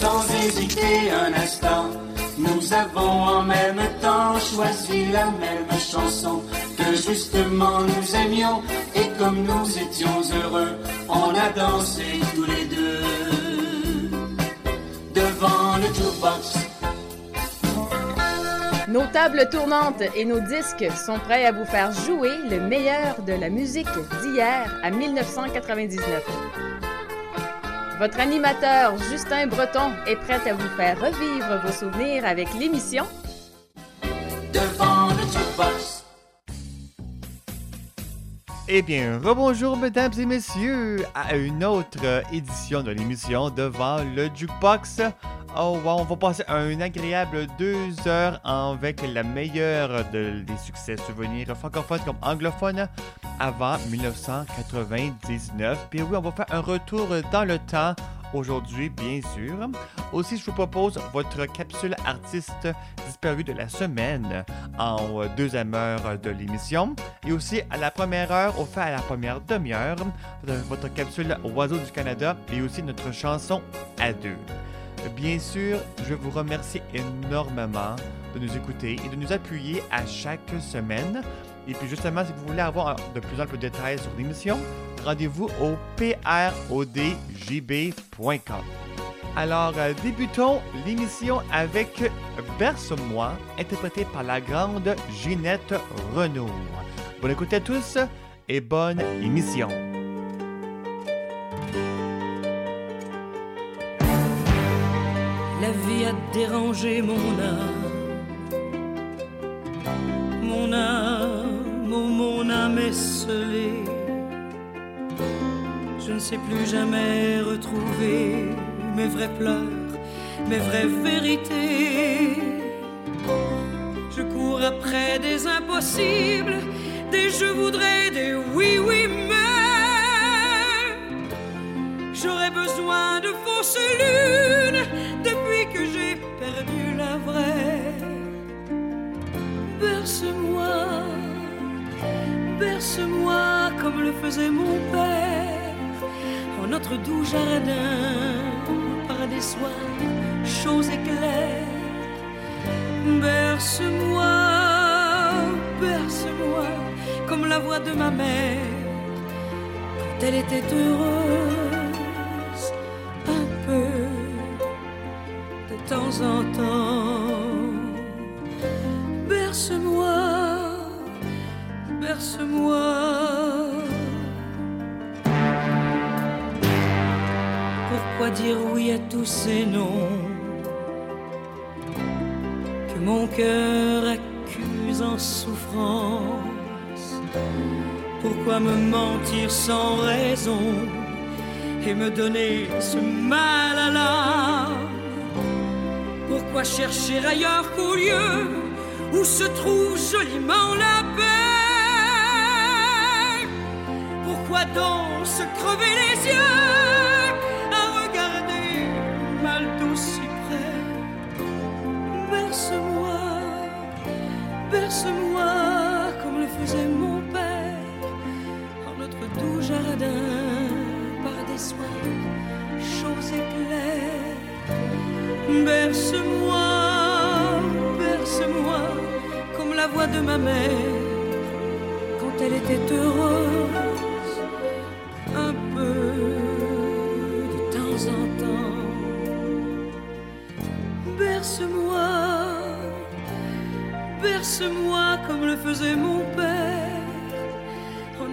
sans hésiter un instant. Nous avons en même temps choisi la même chanson que justement nous aimions et comme nous étions heureux, on a dansé tous les deux devant le jukebox. Nos tables tournantes et nos disques sont prêts à vous faire jouer le meilleur de la musique d'hier à 1999. Votre animateur Justin Breton est prêt à vous faire revivre vos souvenirs avec l'émission. Eh bien, rebonjour mesdames et messieurs à une autre édition de l'émission Devant le Jukebox. Oh wow, on va passer un agréable deux heures avec la meilleure de- des succès souvenirs francophones comme anglophones avant 1999. Puis oui, on va faire un retour dans le temps aujourd'hui, bien sûr. Aussi, je vous propose votre capsule artiste disparue de la semaine en deuxième heure de l'émission. Et aussi, à la première heure, au fait à la première demi-heure, votre- capsule Oiseau du Canada et aussi notre chanson à deux. Bien sûr, je vous remercie énormément de nous écouter et de nous appuyer à chaque semaine. Et puis justement, si vous voulez avoir de plus amples détails sur l'émission, rendez-vous au prodjb.com. Alors, euh, débutons l'émission avec Berce-moi, interprété par la grande Ginette Renault. Bonne écoute à tous et bonne émission. La vie a dérangé mon âme. Mon âme, oh mon âme est scellée. Je ne sais plus jamais retrouver mes vrais pleurs, mes vraies vérités. Je cours après des impossibles, des je voudrais, des oui, oui, mais. J'aurais besoin de fausses lunes depuis que j'ai perdu la vraie. Berce-moi, berce-moi comme le faisait mon père en notre doux jardin par des soirs chauds et clairs. Berce-moi, berce-moi comme la voix de ma mère quand elle était heureuse un peu de temps en temps. Berce-moi, berce-moi. Pourquoi dire oui à tous ces noms que mon cœur accuse en souffrance Pourquoi me mentir sans raison et me donner ce mal à l'âme Pourquoi chercher ailleurs qu'au lieu où se trouve joliment la paix? Pourquoi donc se crever les yeux à regarder mal d'aussi près? Berce-moi, berce-moi faisait mon père en notre doux jardin par des soirs chauds et clairs. Berce-moi, berce-moi comme la voix de ma mère quand elle était heureuse, un peu de temps en temps. Berce-moi, berce-moi comme le faisait mon père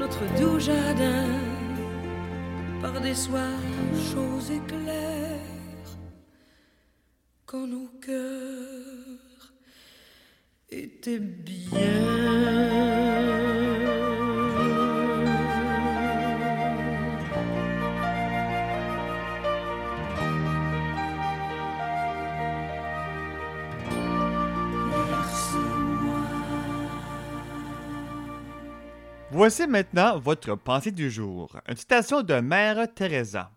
notre doux jardin par des soirs chauds et clairs quand nos cœurs étaient bien. Voici maintenant votre pensée du jour. Une citation de Mère Teresa.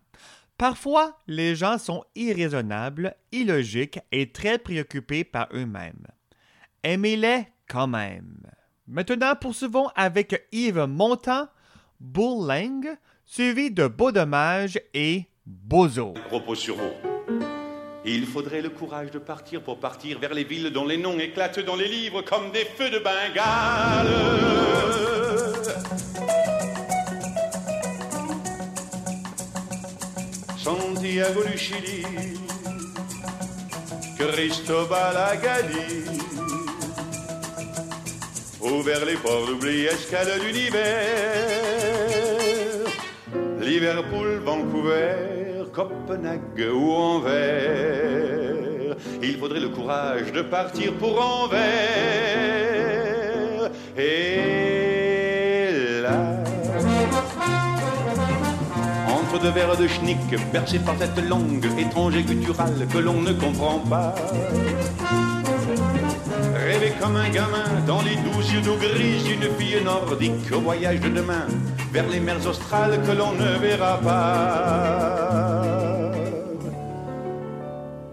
Parfois, les gens sont irraisonnables, illogiques et très préoccupés par eux-mêmes. Aimez-les quand même. Maintenant, poursuivons avec Yves Montand, Bull Lang, suivi de Beau Dommage et Bozo. repose sur vous. Il faudrait le courage de partir pour partir vers les villes dont les noms éclatent dans les livres comme des feux de Bengale. Santiago du Chili, Cristobal Agadi, ouvert les ports d'oubli, escale d'univers, Liverpool, Vancouver, Copenhague ou Anvers. Il faudrait le courage de partir pour Anvers. Deux verres de schnick, bercés par cette langue étrange et gutturale que l'on ne comprend pas. Rêver comme un gamin dans les douze yeux d'eau grise d'une fille nordique au voyage de demain vers les mers australes que l'on ne verra pas.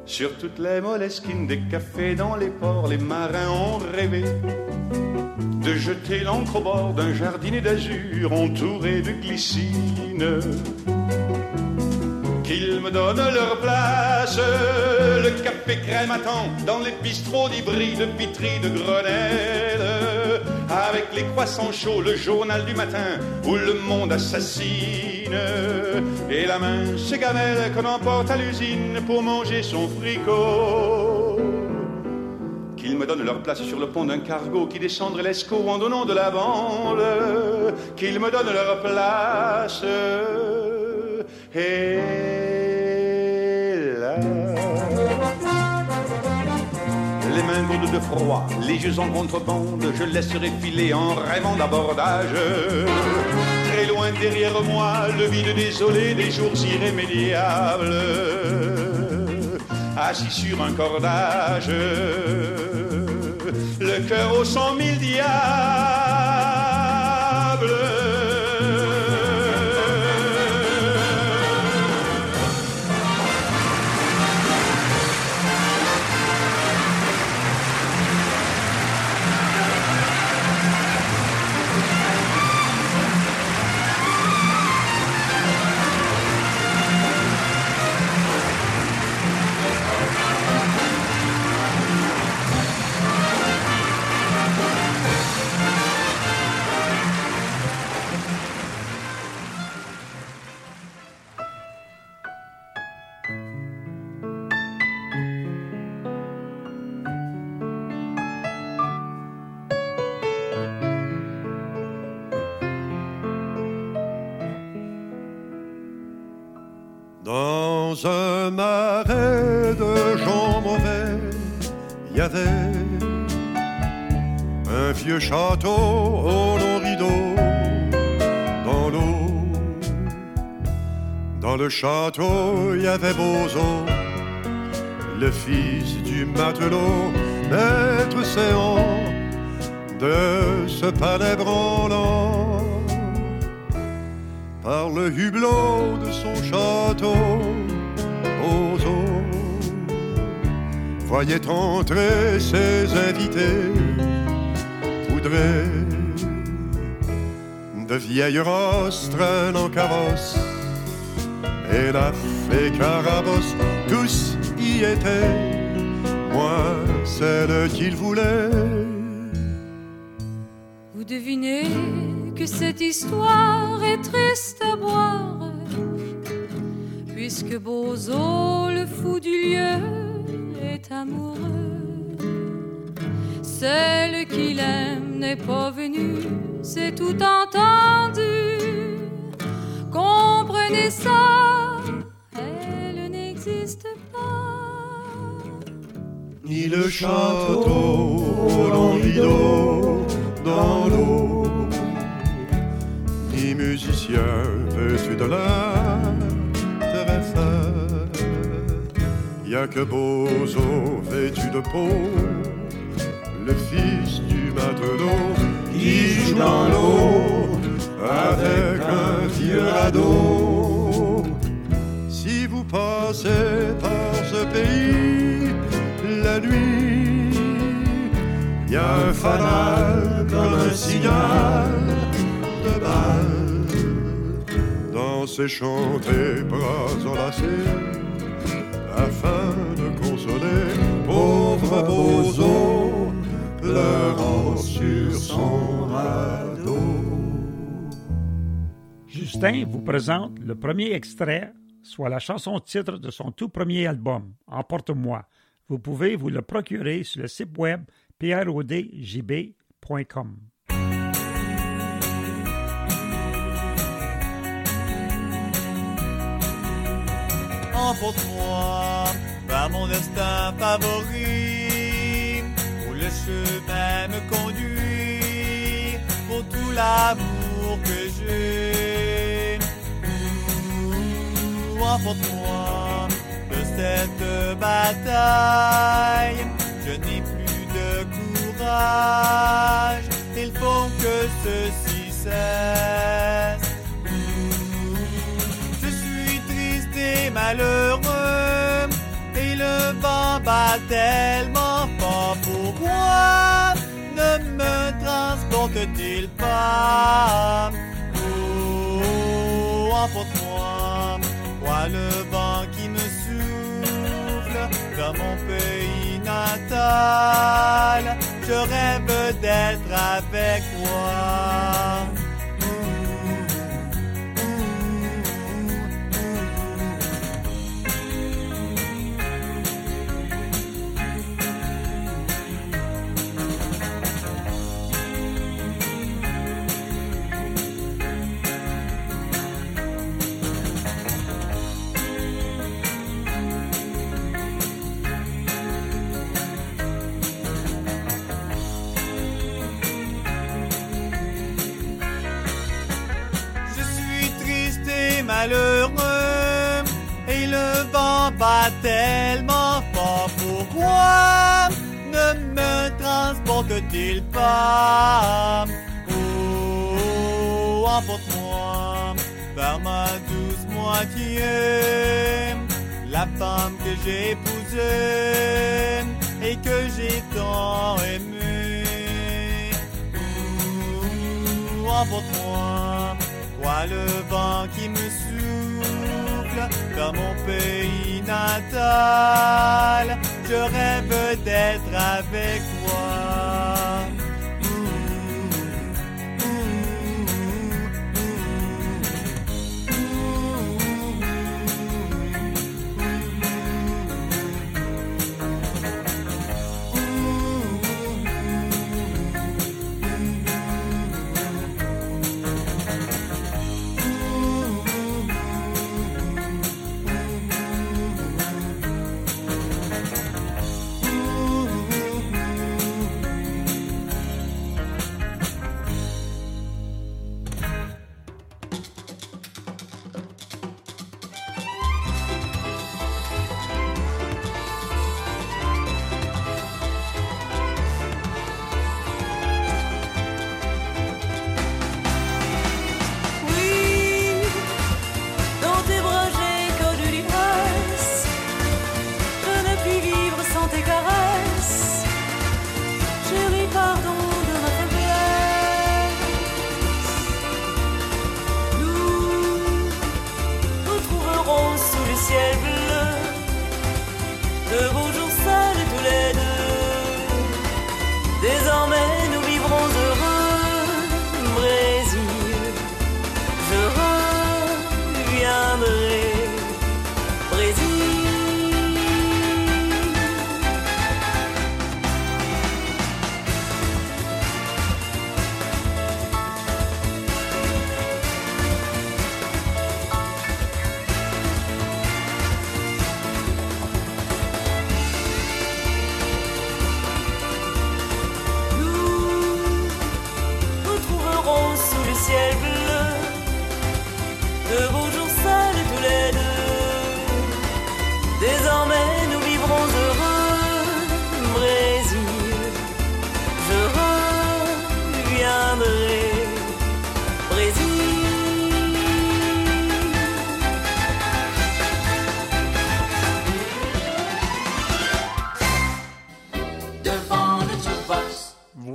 Sur toutes les moleskines des cafés dans les ports, les marins ont rêvé de jeter l'encre au bord d'un jardinet d'azur entouré de glycine. Qu'ils me donnent leur place, le café crème attend dans les bistrots d'hybride pitry de Grenelle. Avec les croissants chauds, le journal du matin où le monde assassine. Et la main, ces gamelles qu'on emporte à l'usine pour manger son fricot. Qu'ils me donnent leur place sur le pont d'un cargo qui descendrait l'Escaut en donnant de la bande. Qu'ils me donnent leur place. Les mains gourdes de froid, les yeux en contrebande, je laisserai filer en rêvant d'abordage. Très loin derrière moi, le vide désolé des jours irrémédiables. Assis sur un cordage, le cœur aux cent mille diables. Château, il y avait Bozo, le fils du matelot, maître séant de ce palais branlant par le hublot de son château. Ozo voyait entrer ses invités, poudrés de vieilles rosses traînant carrosse, et la fée Carabosse, tous y étaient, moi celle qu'il voulait. Vous devinez que cette histoire est triste à boire, puisque Bozo, le fou du lieu, est amoureux. Celle qu'il aime n'est pas venue, c'est tout entendu. Il y a que Bozo vêtu de peau, le fils du matelot qui joue dans l'eau avec un vieux radeau. Si vous passez par ce pays la nuit, il y a un fanal comme un signal de balle. Dans ses chantés bras enlacés, Justin vous présente le premier extrait, soit la chanson titre de son tout premier album, Emporte-moi. Vous pouvez vous le procurer sur le site web prodjb.com. Emporte-moi vers mon destin favori, où le chemin me conduit pour tout l'amour que j'ai. Ouh, Emporte-moi de cette bataille, je n'ai plus de courage, il faut que ceci cesse. Je suis triste et malheureux bat tellement fort. Pourquoi ne me transporte-t-il pas? Oh, emporte-moi, moi le vent qui me souffle dans mon pays natal? Je rêve d'être avec toi. Tellement fort. Pourquoi ne me transporte-t-il pas Oh, emporte-moi vers ma douce moitié, la femme que j'ai épousée et que j'ai tant aimée. Ouh, emporte-moi, toi le vent qui me souffle dans mon pays natal. Je rêve d'être avec toi.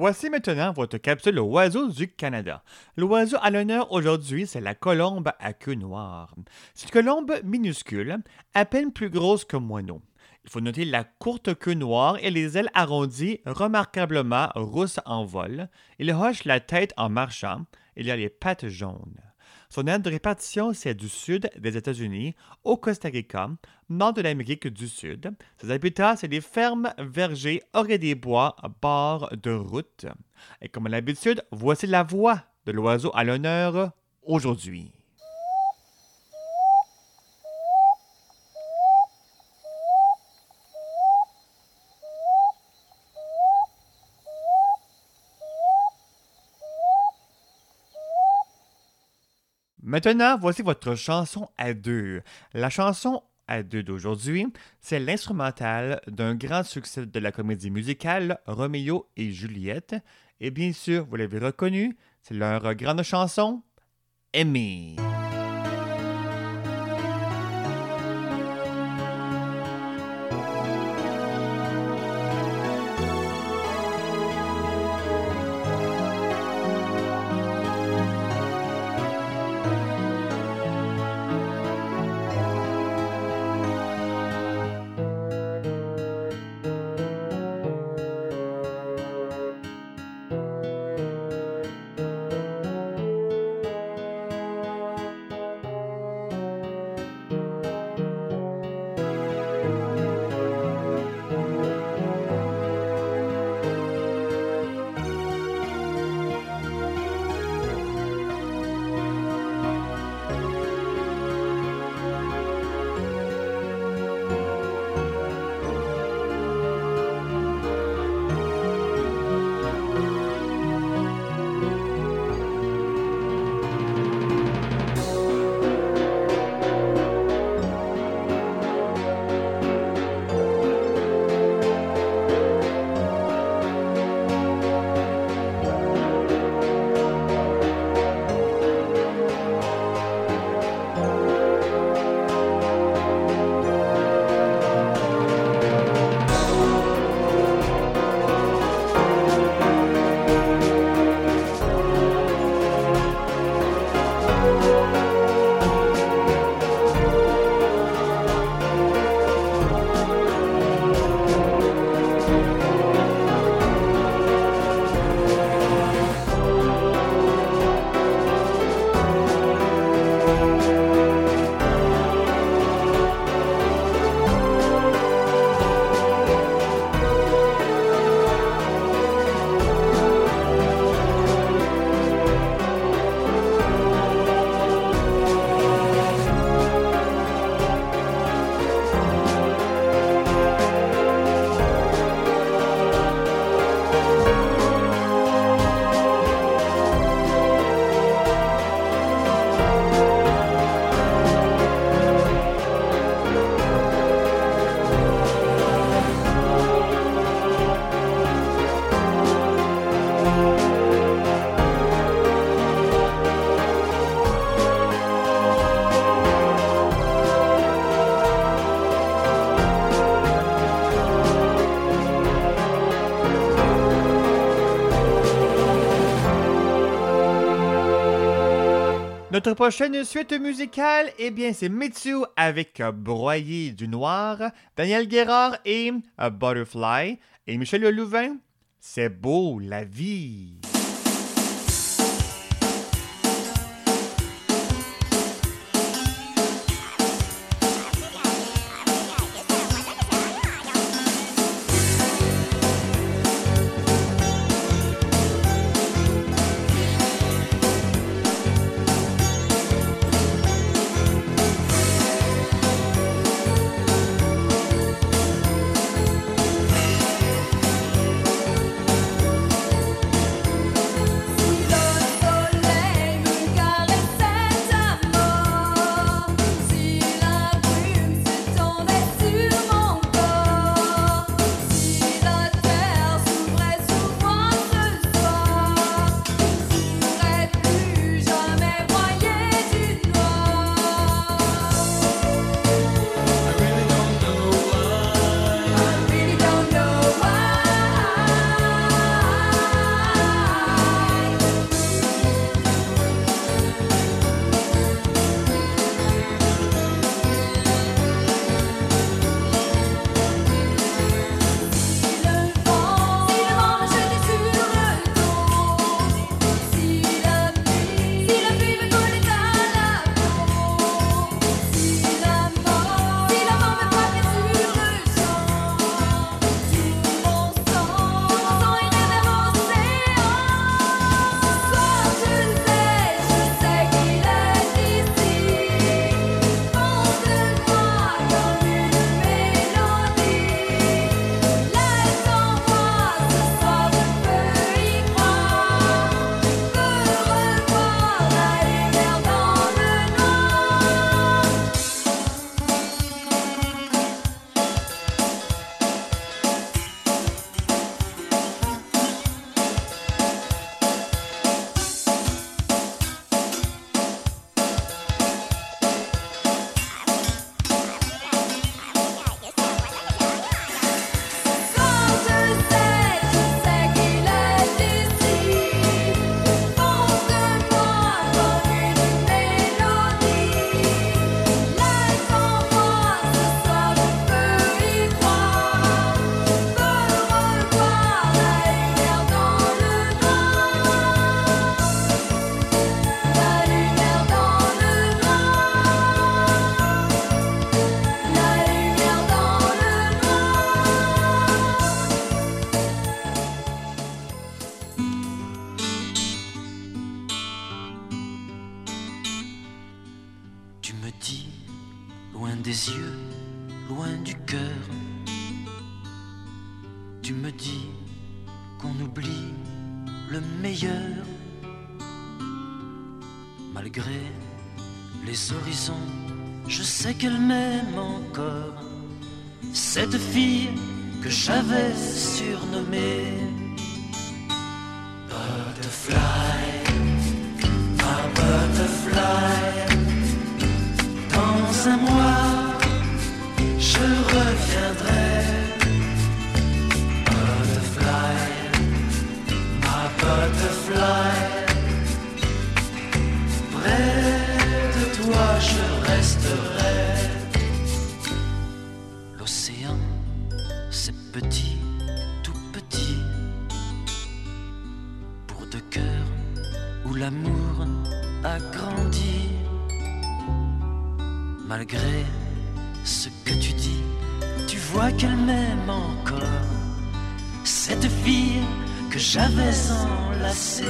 Voici maintenant votre capsule Oiseau du Canada. L'oiseau à l'honneur aujourd'hui, c'est la colombe à queue noire. C'est une colombe minuscule, à peine plus grosse qu'un moineau. Il faut noter la courte queue noire et les ailes arrondies, remarquablement rousses en vol. Il hoche la tête en marchant. Il a les pattes jaunes. Son aire de répartition, c'est du sud des États-Unis au Costa Rica, nord de l'Amérique du Sud. Ses habitats, c'est des fermes, vergers, orées des bois, bords de route. Et comme à l'habitude, voici la voix de l'oiseau à l'honneur aujourd'hui. Maintenant, voici votre chanson à deux. La chanson à deux d'aujourd'hui, c'est l'instrumental d'un grand succès de la comédie musicale Roméo et Juliette. Et bien sûr, vous l'avez reconnu, c'est leur grande chanson, Aimer. Notre prochaine suite musicale, eh bien, c'est Mitsu avec euh, Broyer du Noir, Daniel Guérard et euh, Butterfly, et Michel Louvain, C'est beau la vie. Que j'avais surnommée Butterfly, ma butterfly. Dans un mois, je reviendrai. Butterfly, ma butterfly. Malgré ce que tu dis, tu vois qu'elle m'aime encore. Cette fille que j'avais enlacée.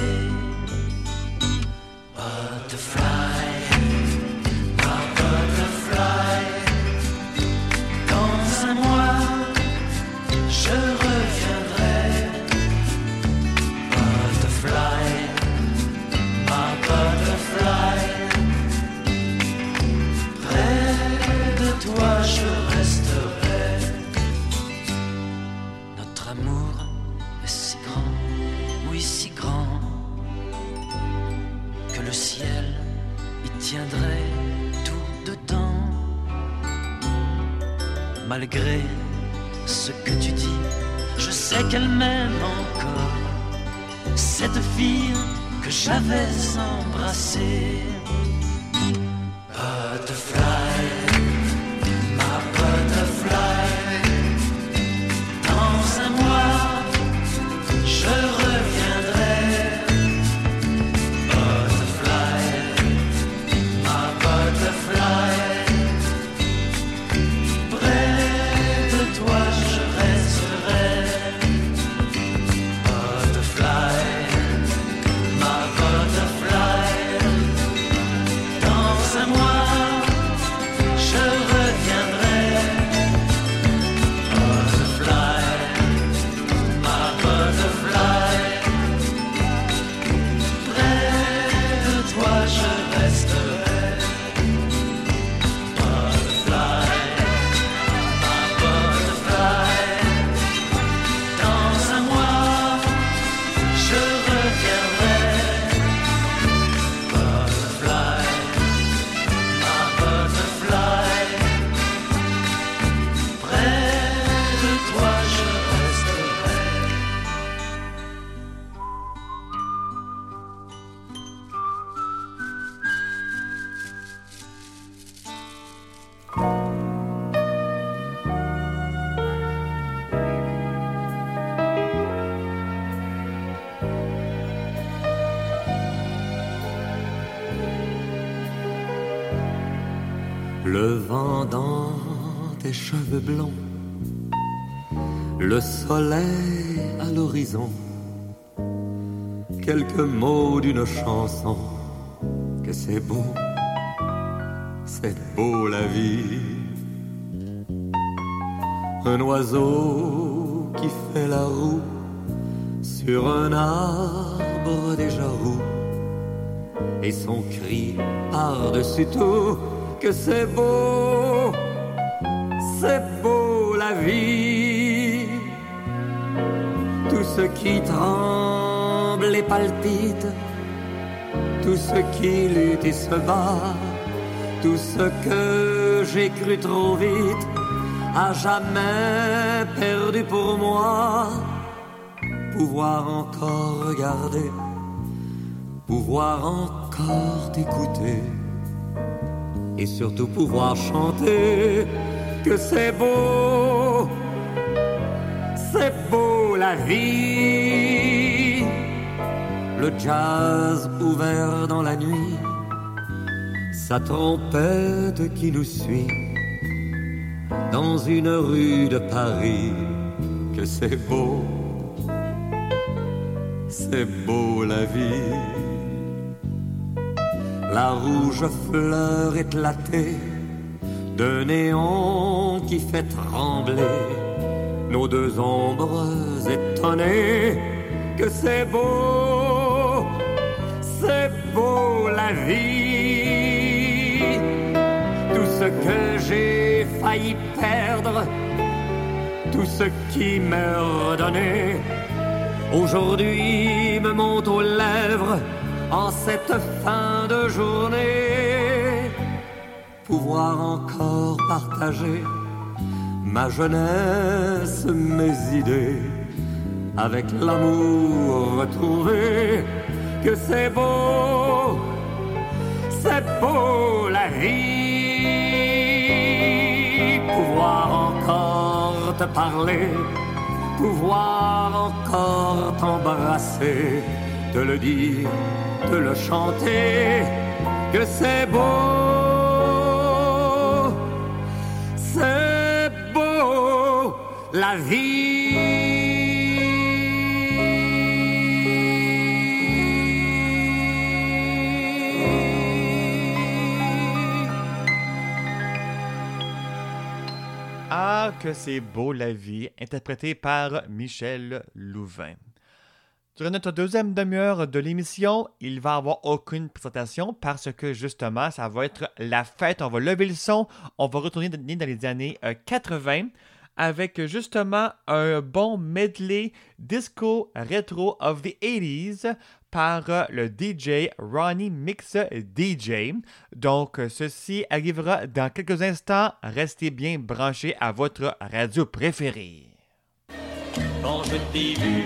J'avais embrassée. Dans tes cheveux blonds, le soleil à l'horizon, quelques mots d'une chanson, que c'est beau, c'est beau la vie. Un oiseau qui fait la roue sur un arbre déjà roux. Et son cri par-dessus tout que c'est beau, qui tremble et palpite, tout ce qui lutte et se bat, tout ce que j'ai cru trop vite, à jamais perdu pour moi, pouvoir encore regarder, pouvoir encore t'écouter et surtout pouvoir chanter que c'est beau, c'est beau la vie. Le jazz ouvert dans la nuit, sa trompette qui nous suit dans une rue de Paris, que c'est beau, c'est beau la vie. La rouge fleur éclatée de néon qui fait trembler nos deux ombres étonnées. Que c'est beau, la vie. Tout ce que j'ai failli perdre, tout ce qui m'est redonné, aujourd'hui me monte aux lèvres en cette fin de journée. Pouvoir encore partager ma jeunesse, mes idées, avec l'amour retrouvé, que c'est beau, c'est beau la vie. Pouvoir encore te parler, pouvoir encore t'embrasser, te le dire, te le chanter, que c'est beau, c'est beau la vie. Que c'est beau la vie, interprété par Michel Louvain. Durant notre deuxième demi-heure de l'émission, il va avoir aucune présentation parce que justement, ça va être la fête. On va lever le son. On va retourner dans les années euh, 80 avec justement un bon medley disco retro of the 80s par euh, le DJ Ronnie Mix DJ. Donc, euh, ceci arrivera dans quelques instants. Restez bien branchés à votre radio préférée. Quand je t'ai vu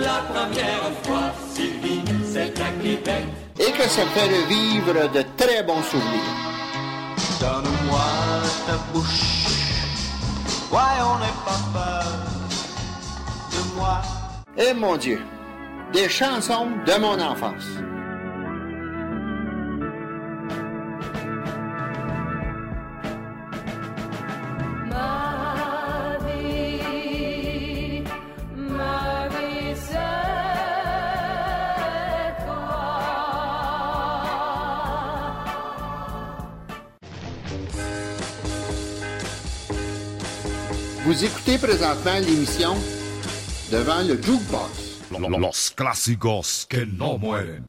la première fois, Sylvie, c'est à Québec. et que ça fait revivre de très bons souvenirs. Donne-moi ta bouche. Ouais, on n'est pas peur de moi. Et mon Dieu, des chansons de mon enfance. Vous écoutez présentement l'émission Devant le Jukebox. Los clásicos que no mueren.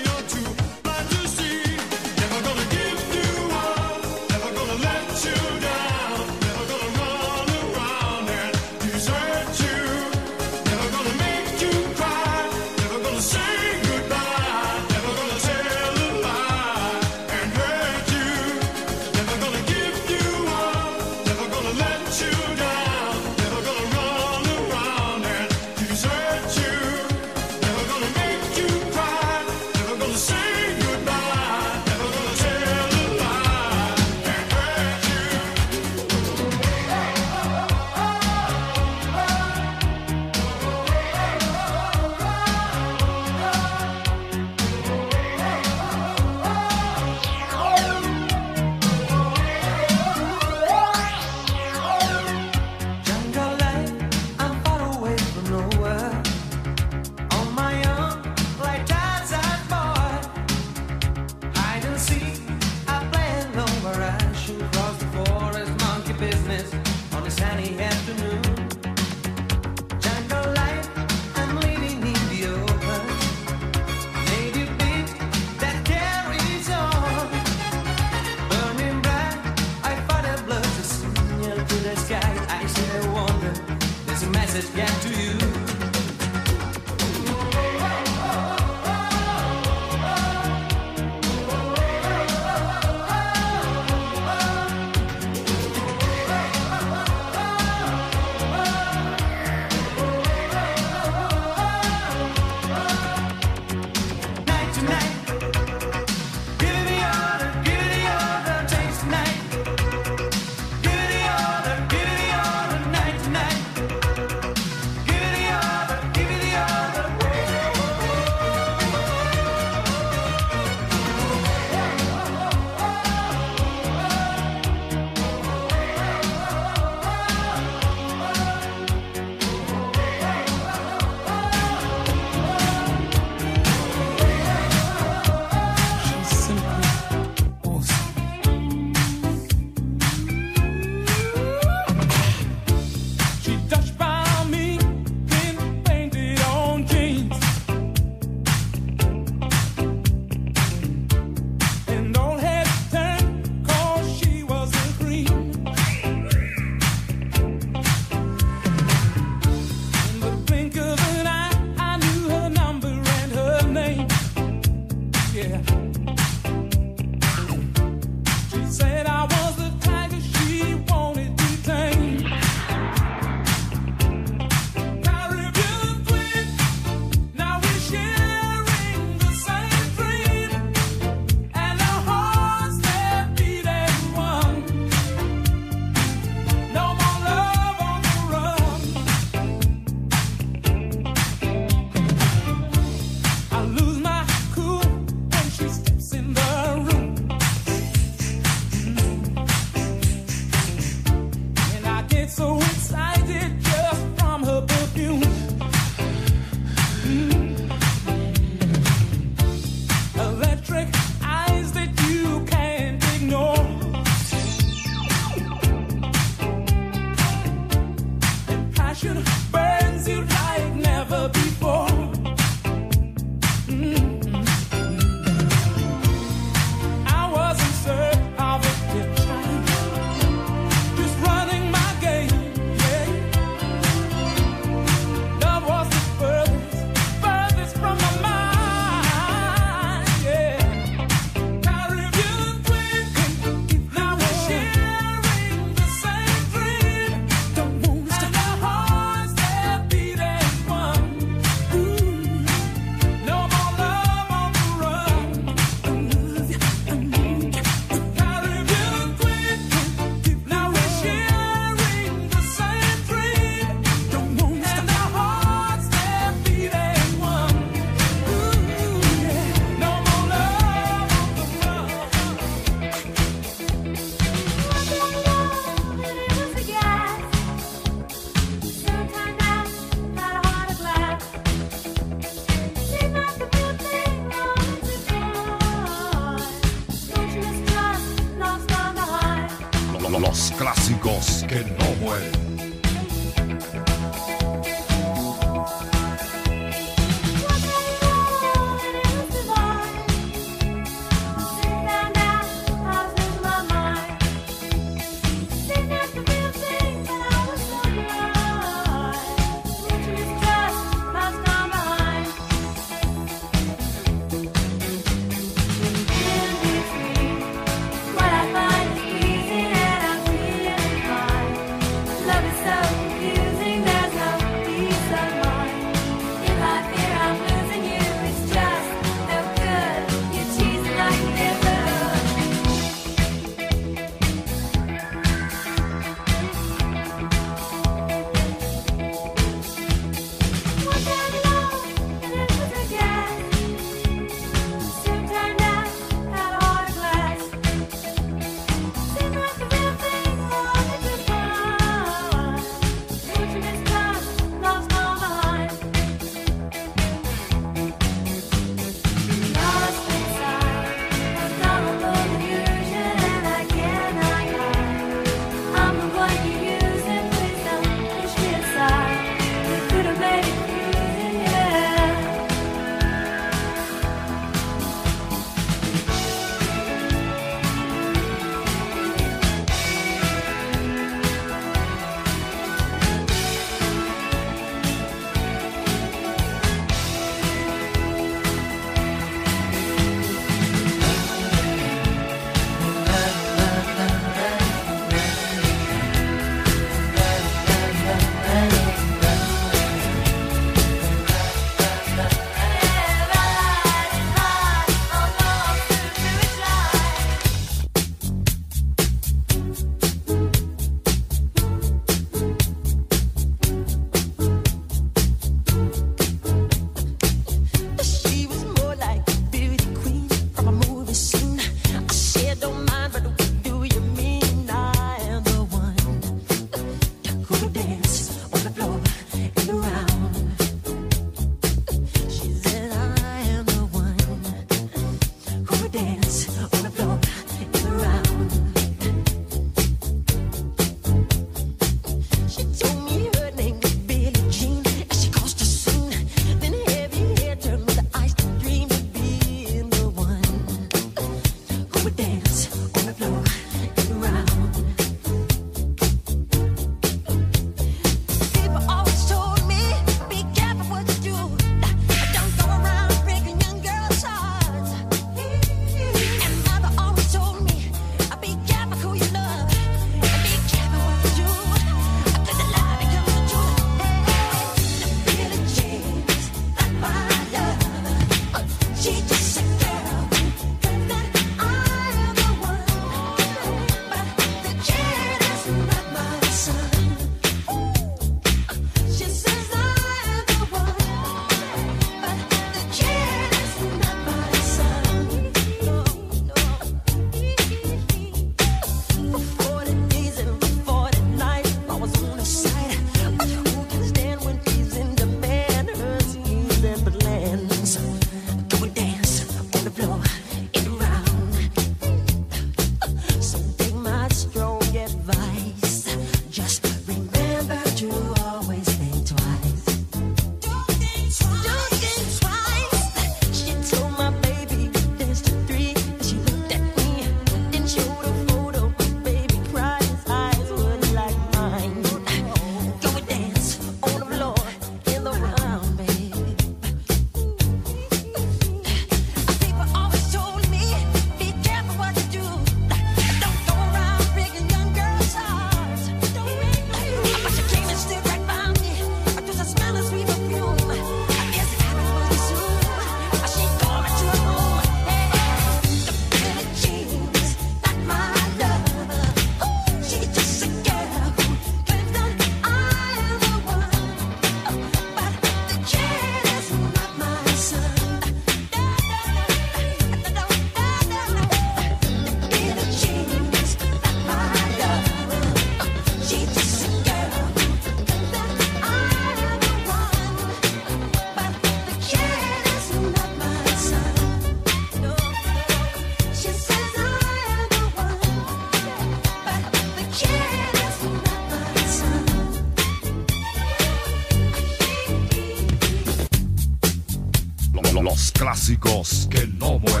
Clásicos que no mueren.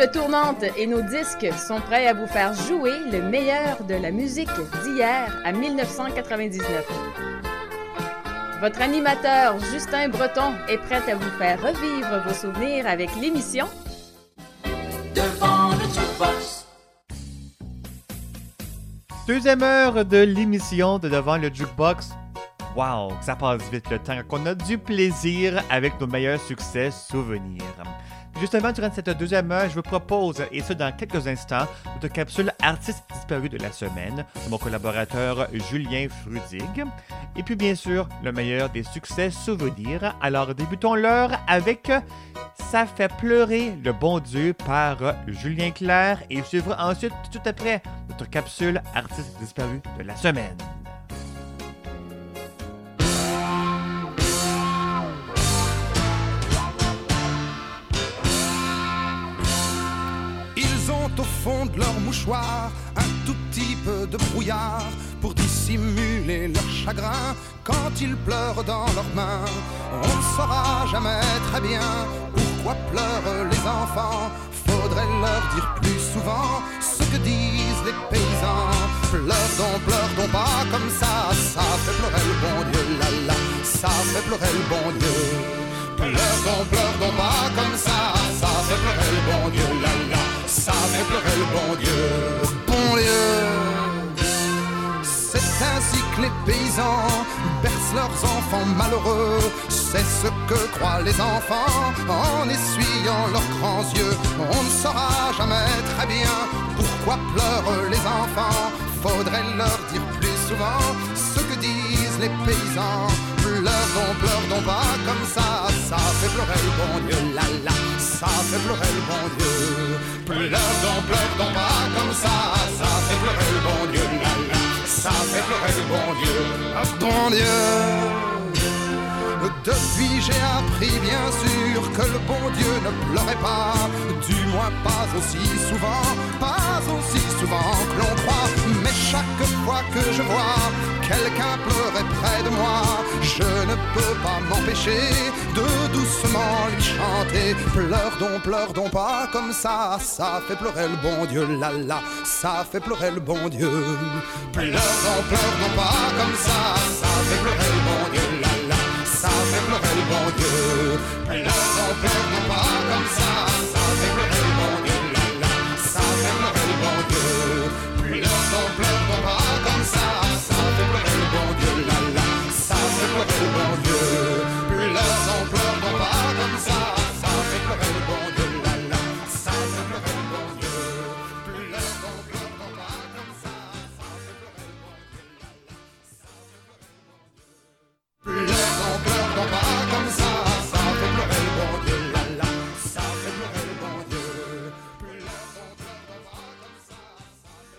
Tournantes et nos disques sont prêts à vous faire jouer le meilleur de la musique d'hier à 1999. Votre animateur Justin Breton est prêt à vous faire revivre vos souvenirs avec l'émission Devant le jukebox. Deuxième heure de l'émission de Devant le Jukebox. Wow, ça passe vite le temps qu'on a du plaisir avec nos meilleurs succès souvenirs. Justement, durant cette deuxième heure, je vous propose, et ce dans quelques instants, notre capsule Artiste disparu de la semaine de mon collaborateur Julien Frudig. Et puis, bien sûr, le meilleur des succès souvenirs. Alors, débutons-leur avec Ça fait pleurer le bon Dieu par Julien Clerc et suivra ensuite, tout après, notre capsule Artiste disparu de la semaine. Un tout petit peu de brouillard pour dissimuler leur chagrin quand ils pleurent dans leurs mains. On ne saura jamais très bien pourquoi pleurent les enfants. Faudrait leur dire plus souvent ce que disent les paysans. Pleure donc, pleure donc pas comme ça, ça fait pleurer le bon Dieu, là là, ça fait pleurer le bon Dieu. Pleure donc, pleure donc pas comme ça, ça fait pleurer le bon Dieu, ça fait pleurer le bon Dieu, bon Dieu. C'est ainsi que les paysans bercent leurs enfants malheureux. C'est ce que croient les enfants en essuyant leurs grands yeux. On ne saura jamais très bien pourquoi pleurent les enfants. Faudrait leur dire plus souvent ce que disent les paysans. Pleure donc pas comme ça, ça fait pleurer le bon Dieu, la la, ça fait pleurer le bon Dieu. Pleure donc, pleure donc pas comme ça, ça fait pleurer le bon Dieu, ça fait pleurer le bon Dieu, ah, bon Dieu. Depuis j'ai appris bien sûr que le bon Dieu ne pleurait pas, du moins pas aussi souvent, pas aussi souvent que l'on croit. Mais chaque fois que je vois quelqu'un pleurer près de moi, je ne peux pas m'empêcher de doucement lui chanter. Pleure donc, pleure donc pas comme ça, ça fait pleurer le bon Dieu, la la, ça fait pleurer le bon Dieu. Pleure donc, pleure donc pas comme ça, ça fait pleurer le bon Dieu, la, ça fait pleurer le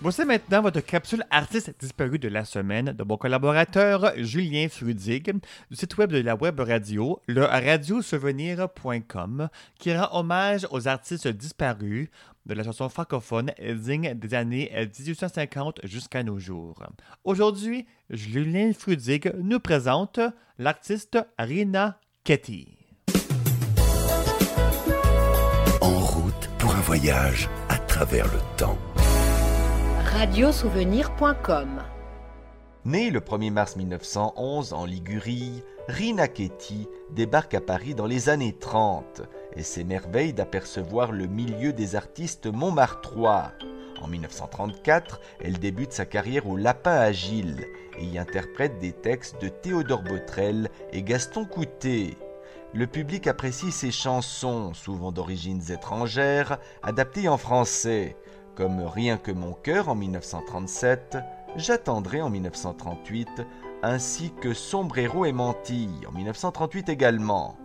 Voici maintenant votre capsule artiste disparu de la semaine de mon collaborateur Julien Frudig du site web de la web radio, le radiosouvenir.com, qui rend hommage aux artistes disparus de la chanson francophone digne des années 1850 jusqu'à nos jours. Aujourd'hui, Julien Frudig nous présente l'artiste Rina Ketty. En route pour un voyage à travers le temps. Radiosouvenir.com Née le 1er mars 1911 en Ligurie, Rina Ketty débarque à Paris dans les années 30 et s'émerveille d'apercevoir le milieu des artistes montmartrois. En 1934, elle débute sa carrière au Lapin Agile et y interprète des textes de Théodore Botrel et Gaston Coutet. Le public apprécie ses chansons, souvent d'origines étrangères, adaptées en français, comme Rien que mon cœur en 1937, J'attendrai en 1938, ainsi que Sombrero et Mantille en 1938 également.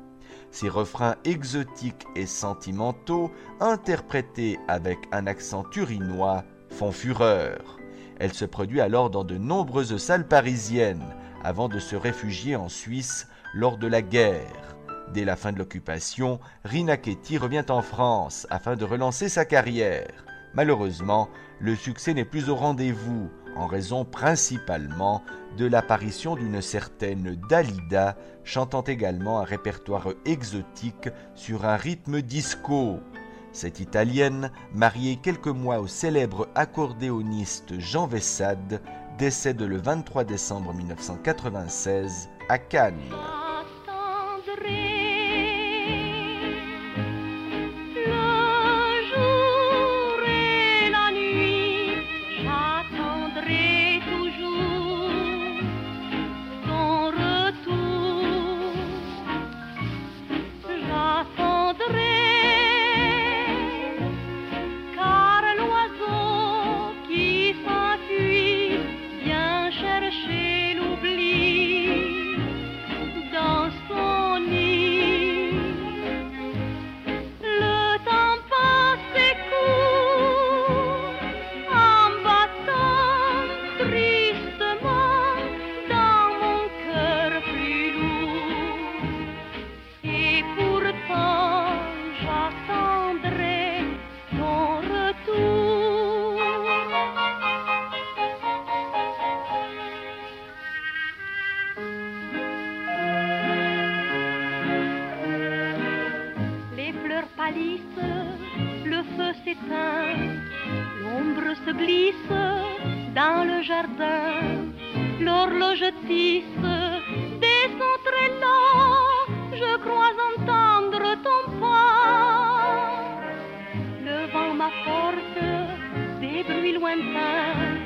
Ces refrains exotiques et sentimentaux, interprétés avec un accent turinois, font fureur. Elle se produit alors dans de nombreuses salles parisiennes, avant de se réfugier en Suisse lors de la guerre. Dès la fin de l'occupation, Rina Ketty revient en France afin de relancer sa carrière. Malheureusement, le succès n'est plus au rendez-vous, en raison principalement de l'apparition d'une certaine Dalida, chantant également un répertoire exotique sur un rythme disco. Cette Italienne, mariée quelques mois au célèbre accordéoniste Jean Vessade, décède le 23 décembre 1996 à Cannes. l'ombre se glisse dans le jardin, l'horloge tisse des sons très lents, je crois entendre ton pas. Le vent m'apporte des bruits lointains,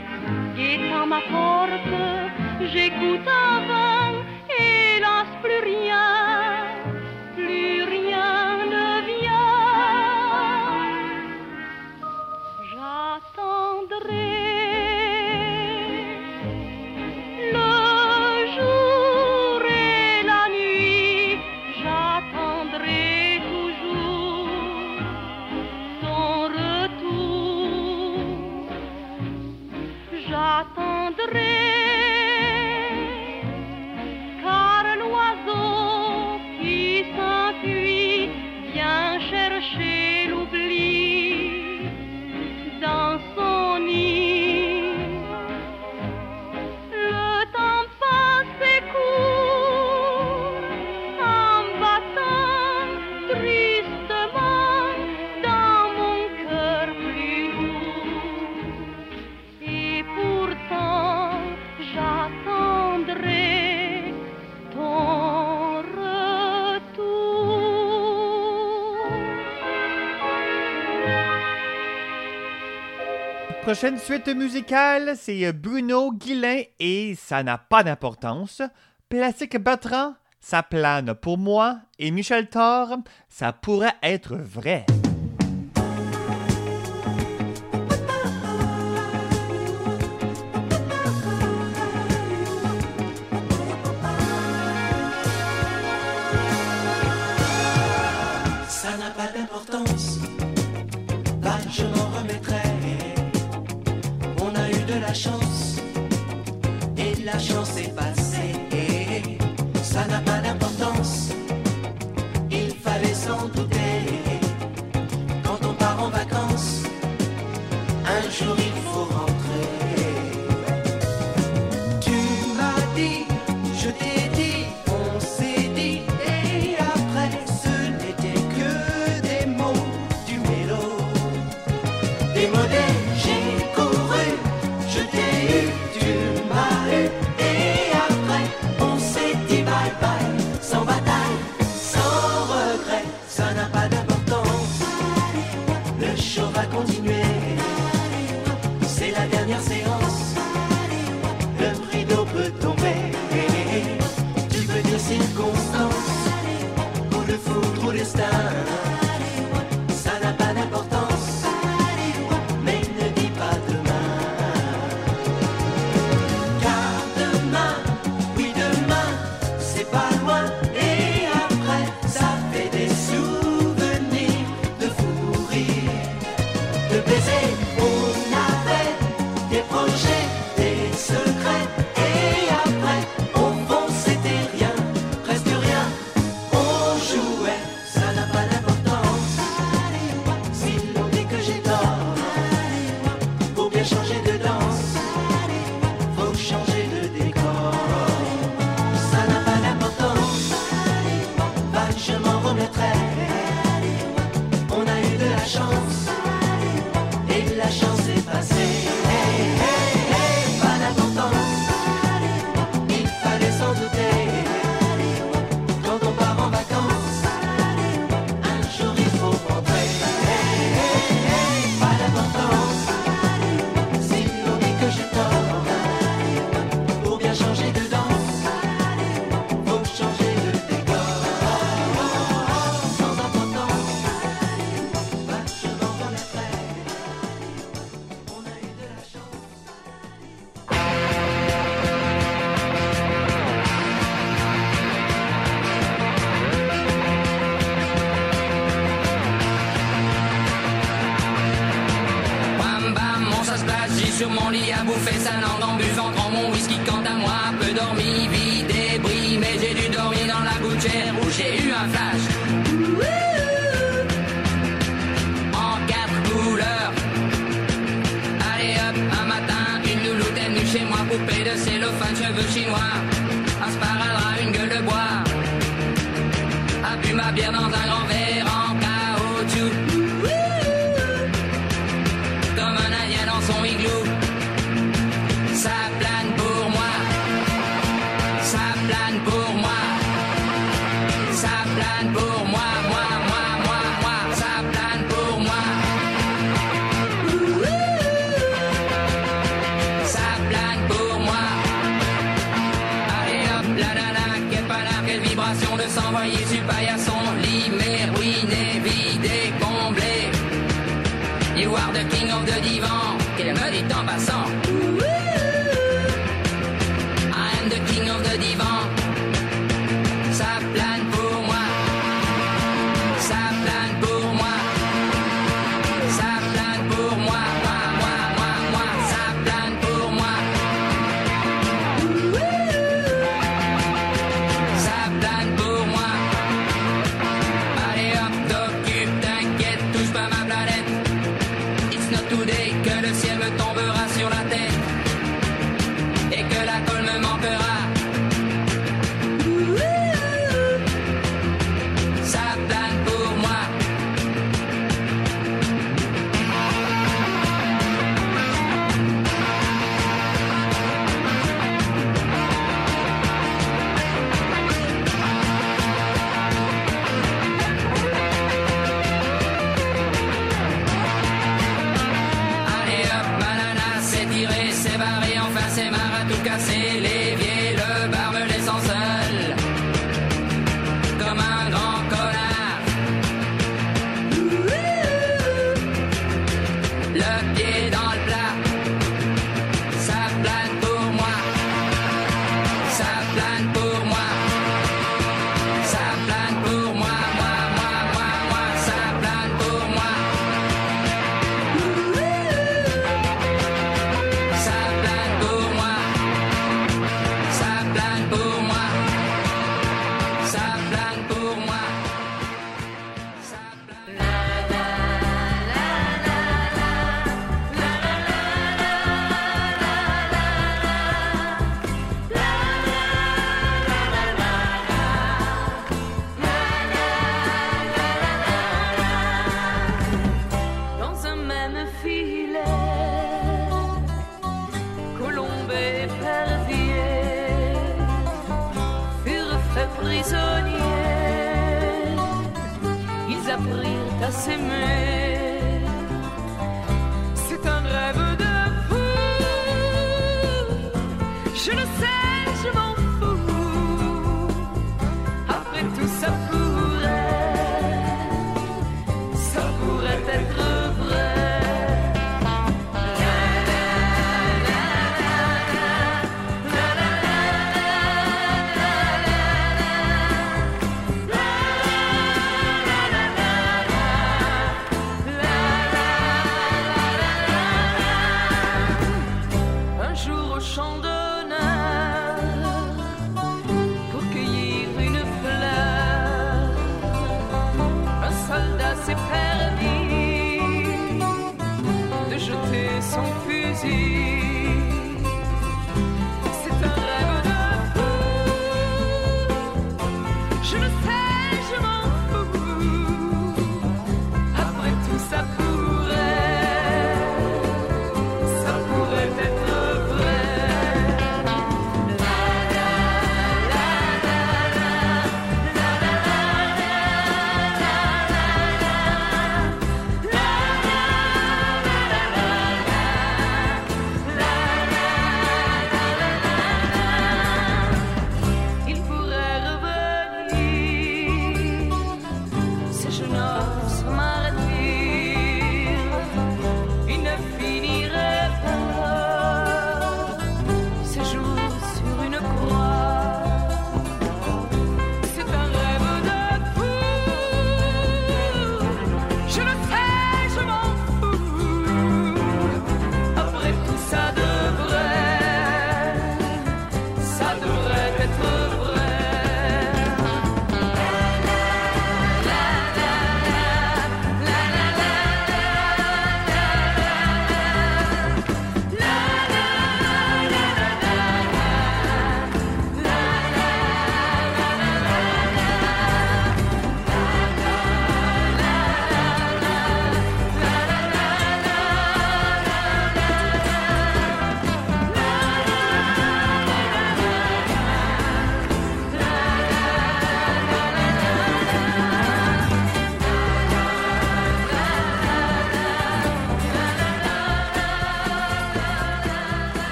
guettant ma porte, j'écoute avant, hélas plus rien. prochaine suite musicale, c'est euh, Bruno Guillain et ça n'a pas d'importance. Plastique Bertrand, ça plane pour moi. Et Michel Thor, ça pourrait être vrai. bien dans un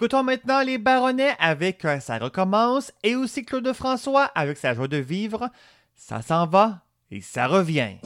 Écoutons maintenant les Baronnets avec euh, Ça recommence et aussi Claude François avec sa joie de vivre. Ça s'en va et ça revient.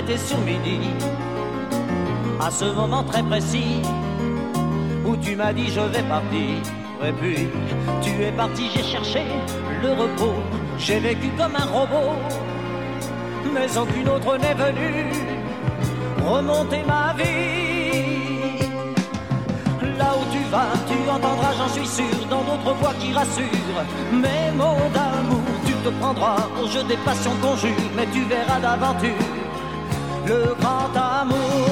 Arrêtée sur midi. À ce moment très précis où tu m'as dit je vais partir. Et puis tu es parti, j'ai cherché le repos. J'ai vécu comme un robot, mais aucune autre n'est venue remonter ma vie. Là où tu vas, tu entendras, j'en suis sûr, dans d'autres voix qui rassurent. Mes mots d'amour, tu te prendras au jeu des passions qu'on jure, mais tu verras d'aventure le grand amour.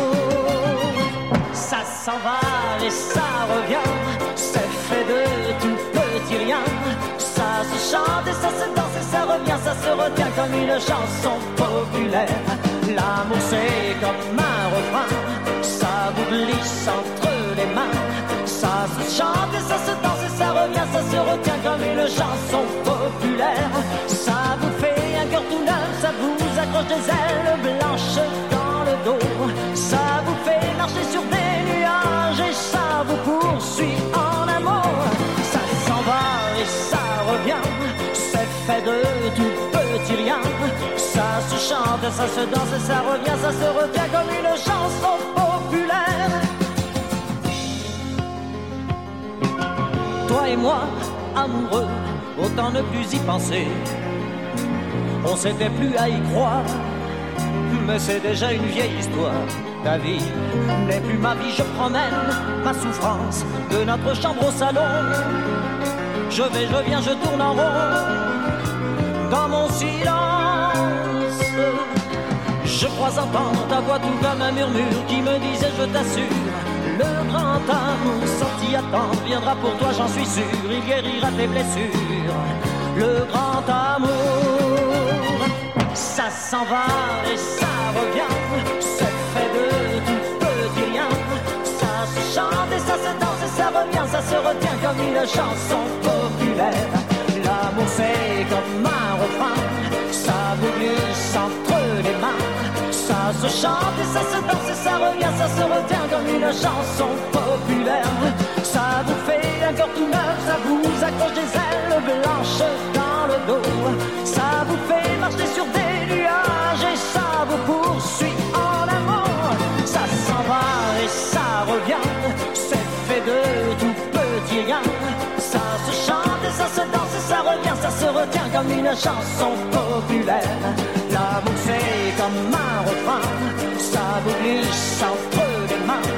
Ça s'en va et ça revient, c'est fait de tout petit rien. Ça se chante et ça se danse et ça revient, ça se retient comme une chanson populaire. L'amour c'est comme un refrain, ça vous glisse entre les mains. Ça se chante et ça se danse et ça revient, ça se retient comme une chanson populaire. Ça vous fait un cœur tout neuf, ça vous des ailes blanches dans le dos. Ça vous fait marcher sur des nuages et ça vous poursuit en amour. Ça s'en va et ça revient, c'est fait de tout petit rien. Ça se chante, ça se danse et ça revient, ça se retient comme une chanson populaire. Toi et moi, amoureux, autant ne plus y penser. On s'était plus à y croire, mais c'est déjà une vieille histoire. Ta vie n'est plus ma vie, je promène ma souffrance de notre chambre au salon. Je vais, je viens, je tourne en rond dans mon silence. Je crois entendre ta voix tout comme un murmure qui me disait je t'assure. Le grand amour sorti à temps viendra pour toi, j'en suis sûr. Il guérira tes blessures. Le grand amour, ça s'en va et ça revient. C'est fait de tout petit rien. Ça se chante et ça se danse et ça revient, ça se retient comme une chanson populaire. L'amour c'est comme un refrain, ça vous glisse entre les mains. Ça se chante et ça se danse et ça revient, ça se retient comme une chanson populaire. Ça vous fait un cœur tout neuf, ça vous accroche des ailes blanches dans le dos. Ça vous fait marcher sur des poursuit en amour. Ça s'en va et ça revient, c'est fait de tout petit rien. Ça se chante et ça se danse et ça revient, ça se retient comme une chanson populaire. L'amour c'est comme un refrain, ça vous glisse entre les mains.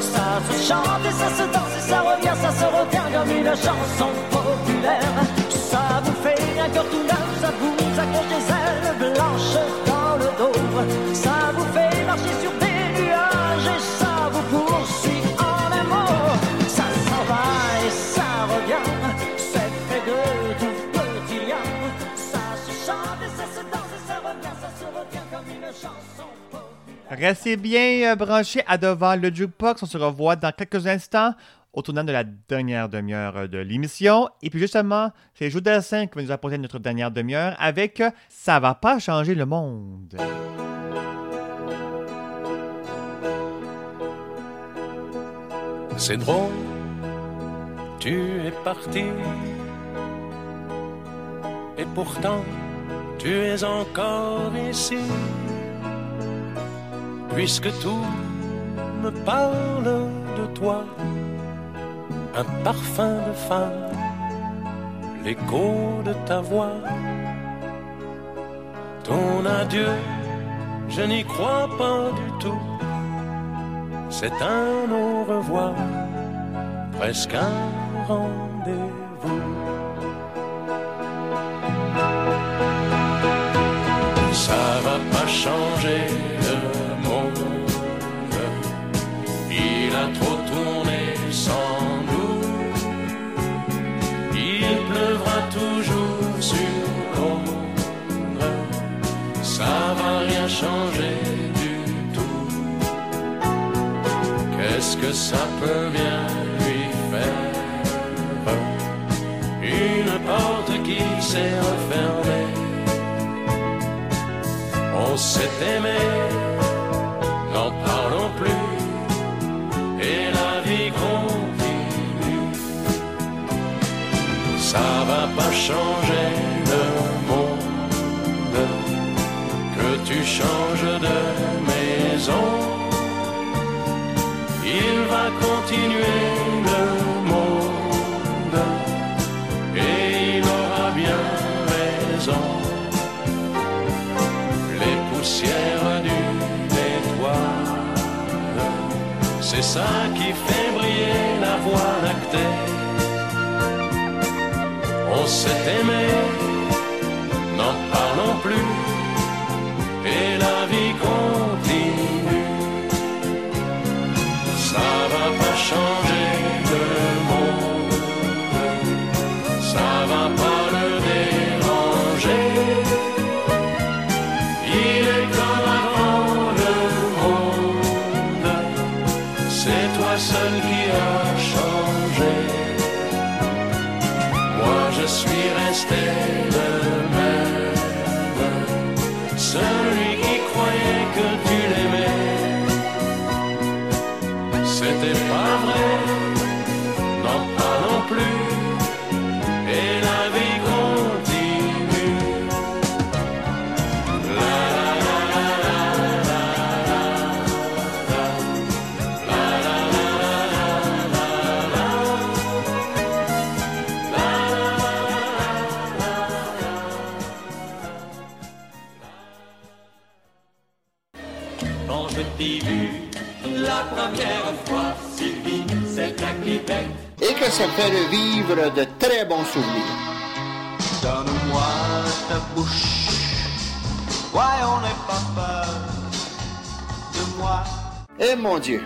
Ça se chante et ça se danse et ça revient, ça se retient comme une chanson populaire. Ça vous fait un cœur tout neuf, ça vous dos. Ça vous fait marcher sur des nuages et ça vous poursuit en un mot. Ça s'en va et ça revient, c'est fait de tout petits liens. Ça se chante et ça se danse et ça revient, ça se retient comme une chanson. Restez bien euh, branchés à devant le jukebox. On se revoit dans quelques instants au tournant de la dernière demi-heure euh, de l'émission. Et puis justement, c'est Joe Dassin qui va nous apporter notre dernière demi-heure avec euh, Ça va pas changer le monde. C'est drôle, tu es parti. Et pourtant, tu es encore ici. Puisque tout me parle de toi, un parfum de femme, l'écho de ta voix. Ton adieu, je n'y crois pas du tout. C'est un au revoir, presque un rendez-vous. Ça va pas changer le monde. Il a trop Ça va rien changer du tout. Qu'est-ce que ça peut bien lui faire? Une porte qui s'est refermée. On s'est aimé, n'en parlons plus, et la vie continue. Ça va pas changer le monde, tu changes de maison. Il va continuer le monde, et il aura bien raison les poussières d'une étoile. C'est ça qui fait briller la voie lactée. On s'est aimé, n'en parlons plus, va Et ça fait revivre de très bons souvenirs. Donne-moi ta bouche, ouais, on n'est pas peur de moi. Eh mon Dieu,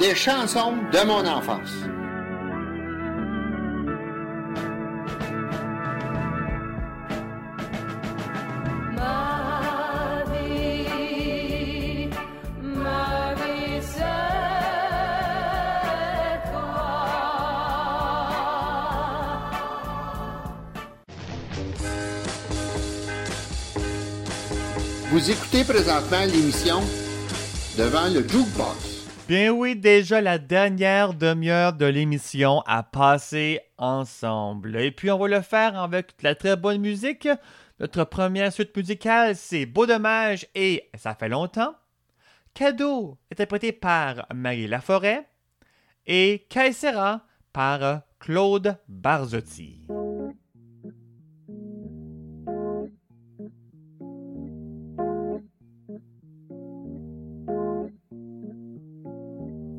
des chansons de mon enfance. Écoutez présentement l'émission Devant le Jukebox. Bien oui, déjà la dernière demi-heure de l'émission à passer ensemble. Et puis on va le faire avec de la très bonne musique. Notre première suite musicale, c'est Beau Dommage et Ça fait longtemps. Cadeau, interprété par Marie Laforêt. Et Caesera par Claude Barzotti.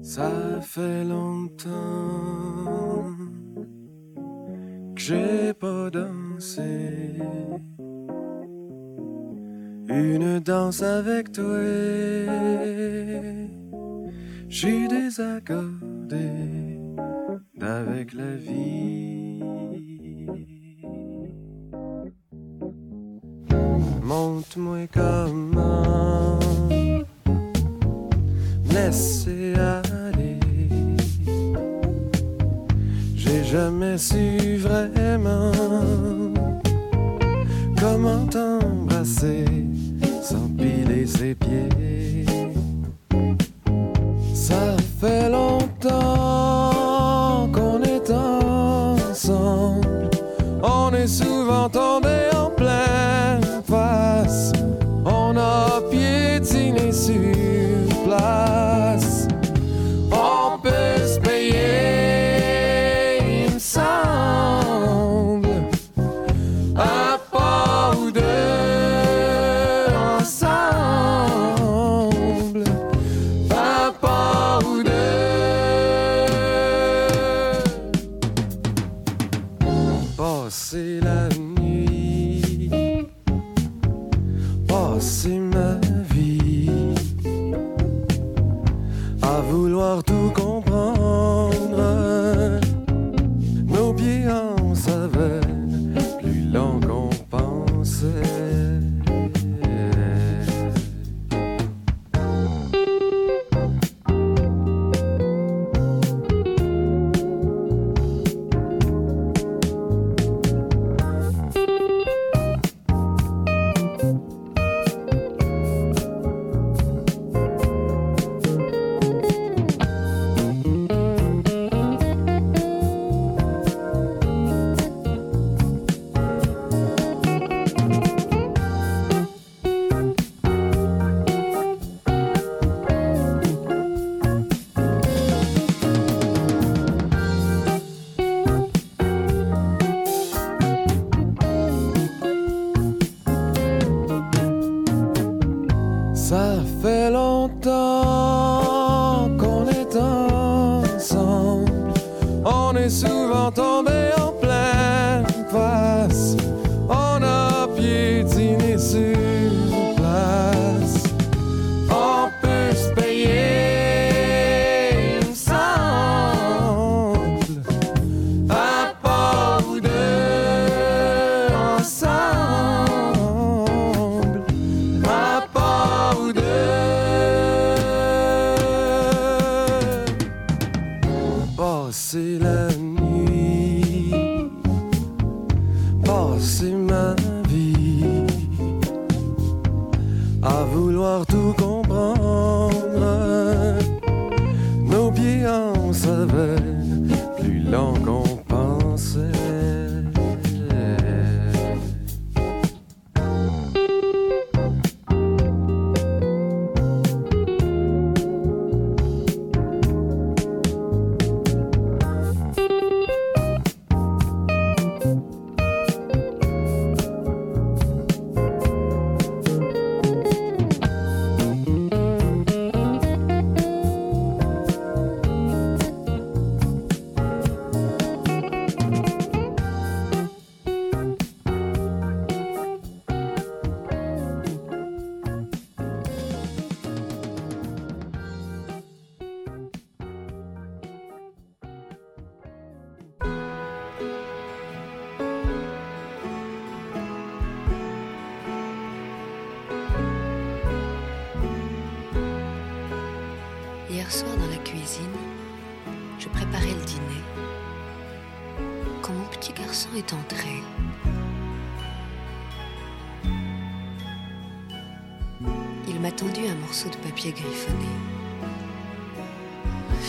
Ça fait longtemps que j'ai pas dansé. Une danse avec toi, suis désaccordé d'avec la vie. Montre-moi comment me laisser aller. J'ai jamais su vraiment comment t'embrasser sans piler ses pieds.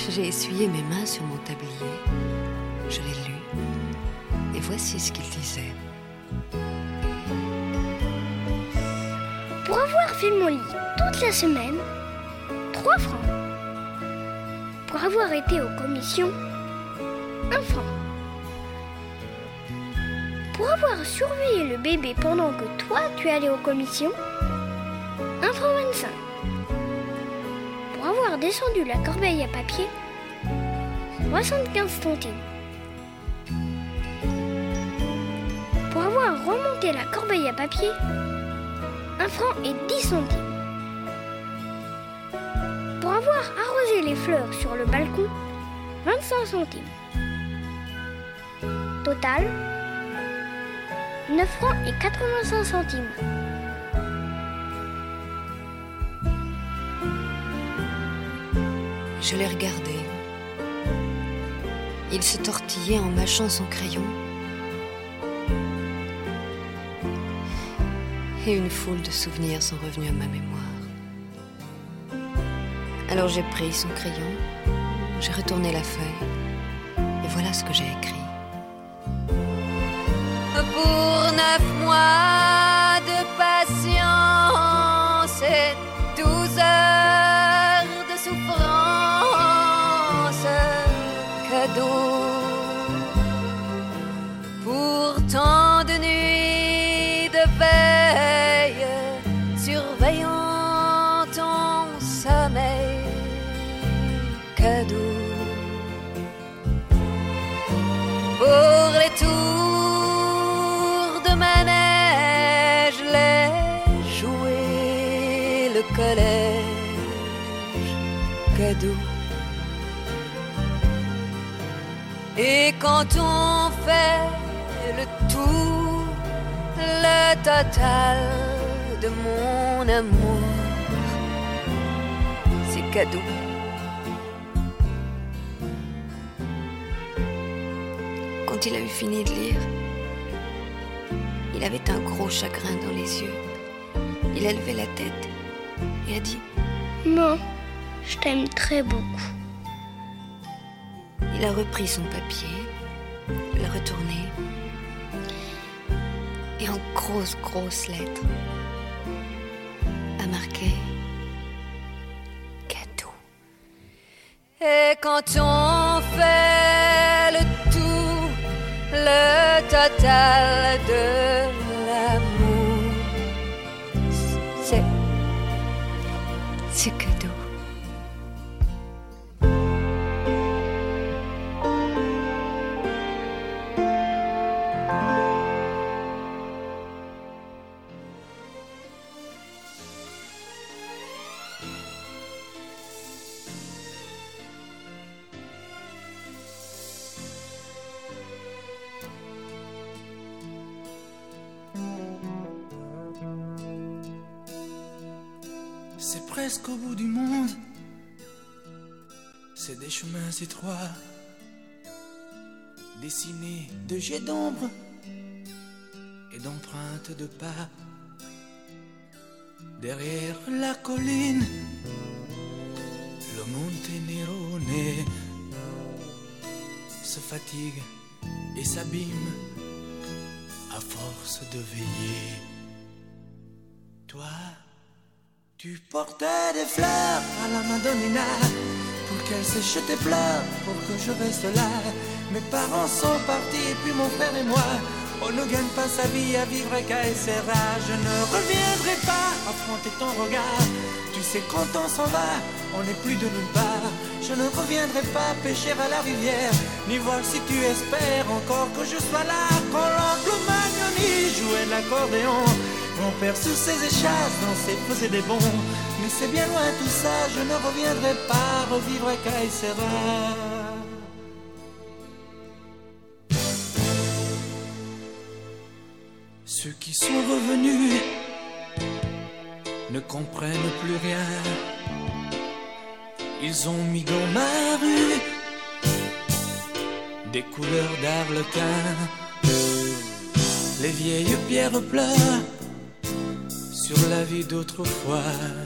J'ai essuyé mes mains sur mon tablier, je l'ai lu, et voici ce qu'il disait. Pour avoir fait mon lit toute la semaine, 3 francs. Pour avoir été aux commissions, 1 franc. Pour avoir surveillé le bébé pendant que toi tu allais aux commissions, descendu la corbeille à papier, 75 centimes. Pour avoir remonté la corbeille à papier, 1 franc et 10 centimes. Pour avoir arrosé les fleurs sur le balcon, 25 centimes. Total, 9 francs et 85 centimes. Je l'ai regardé. Il se tortillait en mâchant son crayon. Et une foule de souvenirs sont revenus à ma mémoire. Alors j'ai pris son crayon, j'ai retourné la feuille, et voilà ce que j'ai écrit. Cadeau. Et quand on fait le tout, le total de mon amour, c'est cadeau. Quand il a eu fini de lire, il avait un gros chagrin dans les yeux. Il a levé la tête et a dit Maman, je t'aime très beaucoup. Il a repris son papier, l'a retourné, et en grosses, grosses lettres, a marqué cadeau. Et quand on fait le tout, le total de des chemins étroits, dessinés de jets d'ombre et d'empreintes de pas. Derrière la colline, le Monte se fatigue et s'abîme à force de veiller. Toi, tu portais des fleurs à la Madonnina qu'elle sèche tes pleurs, pour que je reste là. Mes parents sont partis, et puis mon frère et moi, on ne gagne pas sa vie à vivre qu'à Essera. Je ne reviendrai pas affronter ton regard. Tu sais, quand on s'en va, on n'est plus de nulle part. Je ne reviendrai pas pêcher à la rivière, ni voir si tu espères encore que je sois là. Quand l'oncle Magnoni jouait l'accordéon, mon père sous ses échasses dansait, faisait des bons. C'est bien loin tout ça, je ne reviendrai pas revivre à Caïsera. Ceux qui sont revenus ne comprennent plus rien. Ils ont mis dans ma rue des couleurs d'arlequin. Les vieilles pierres pleurent sur la vie d'autrefois.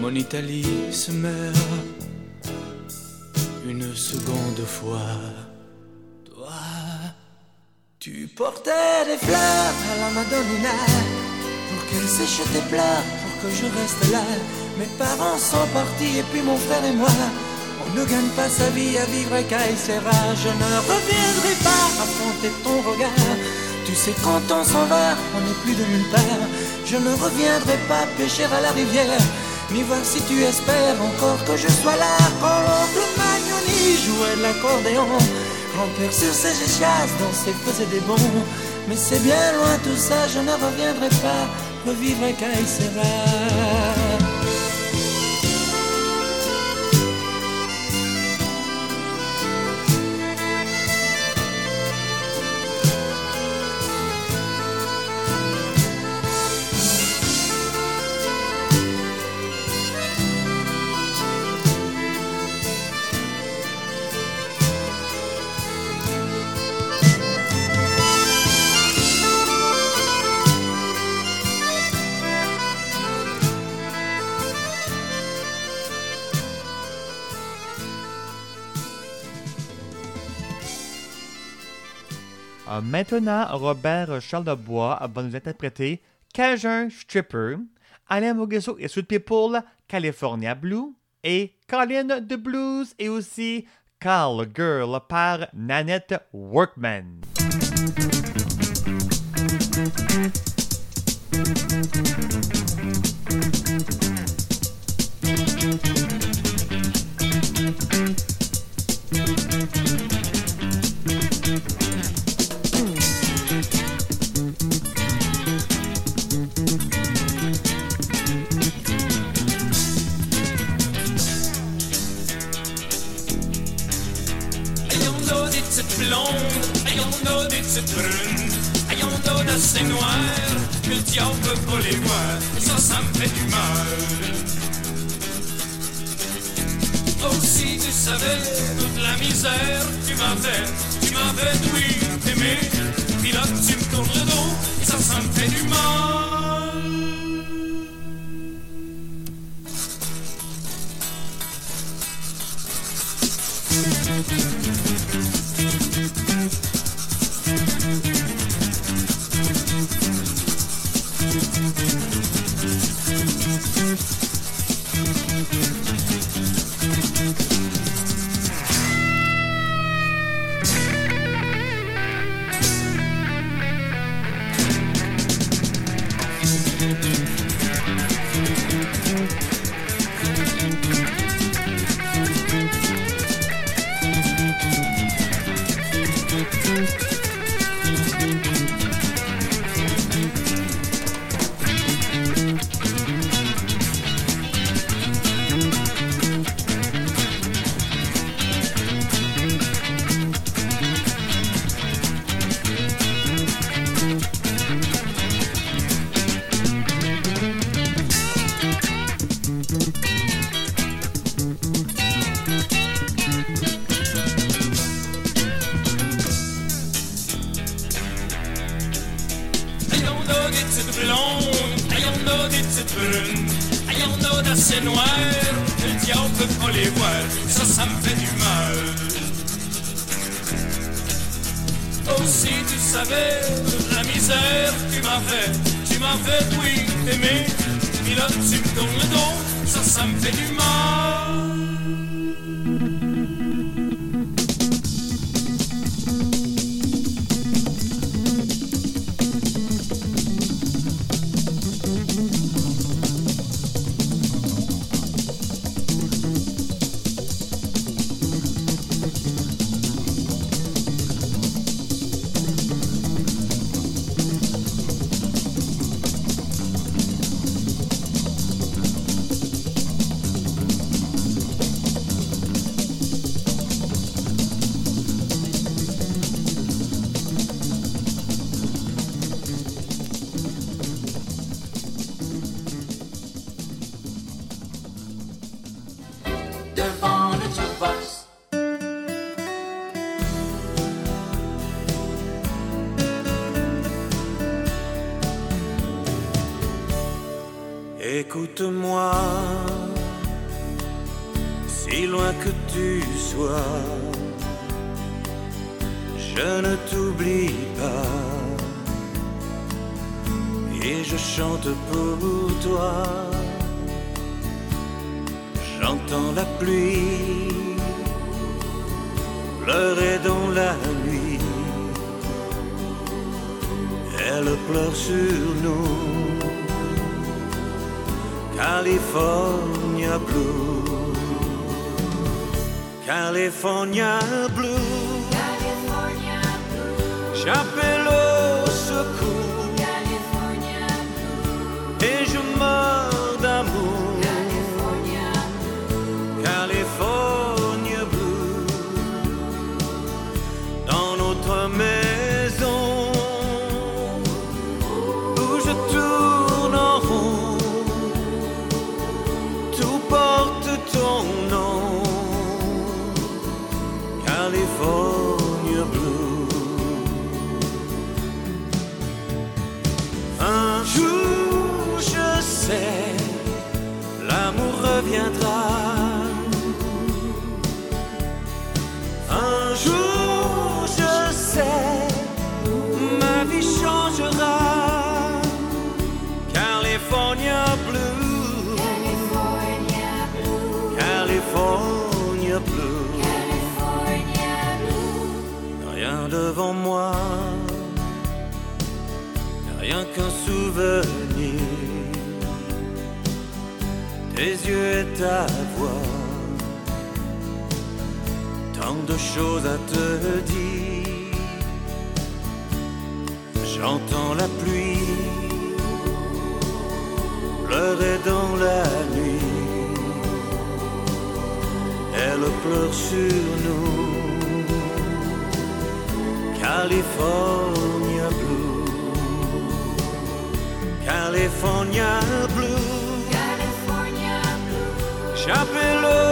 Mon Italie se meurt une seconde fois. Toi, tu portais des fleurs à la Madonnina pour qu'elle sèche tes pleurs, pour que je reste là. Mes parents sont partis et puis mon frère et moi. On ne gagne pas sa vie à vivre à Caïsera. Je ne reviendrai pas affronter ton regard. Tu sais, quand on s'en va, on n'est plus de nulle part. Je ne reviendrai pas pêcher à la rivière, Mais voir si tu espères encore que je sois là. Quand l'oncle Magnoni jouait de l'accordéon. Grand-père sur ses chasses danser faisait des bons. Mais c'est bien loin tout ça, je ne reviendrai pas. Revivre à Caïsera maintenant, Robert Charlebois va nous interpréter Cajun Stripper, Alain Moguesso et Sweet People, California Blue, et Colin de Blues et aussi Call Girl par Nanette Workman. Petites brunes, ayons nos d'assez noires, que le diable peut pas les voir, et ça, ça me fait du mal. Oh, si tu savais toute la misère tu m'as fait, tu m'avais oui, aimé, puis là tu me tournes le dos, et ça, ça me fait du mal. Écoute-moi, si loin que tu sois, je ne t'oublie pas. Et je chante pour toi. J'entends la pluie pleurer dans la nuit. Elle pleure sur nous California Blue. California Blue. Secours. Souvenir. Tes yeux et ta voix, tant de choses à te dire. J'entends la pluie pleurer dans la nuit. Elle pleure sur nous. California California Blue. J'appelle au secours.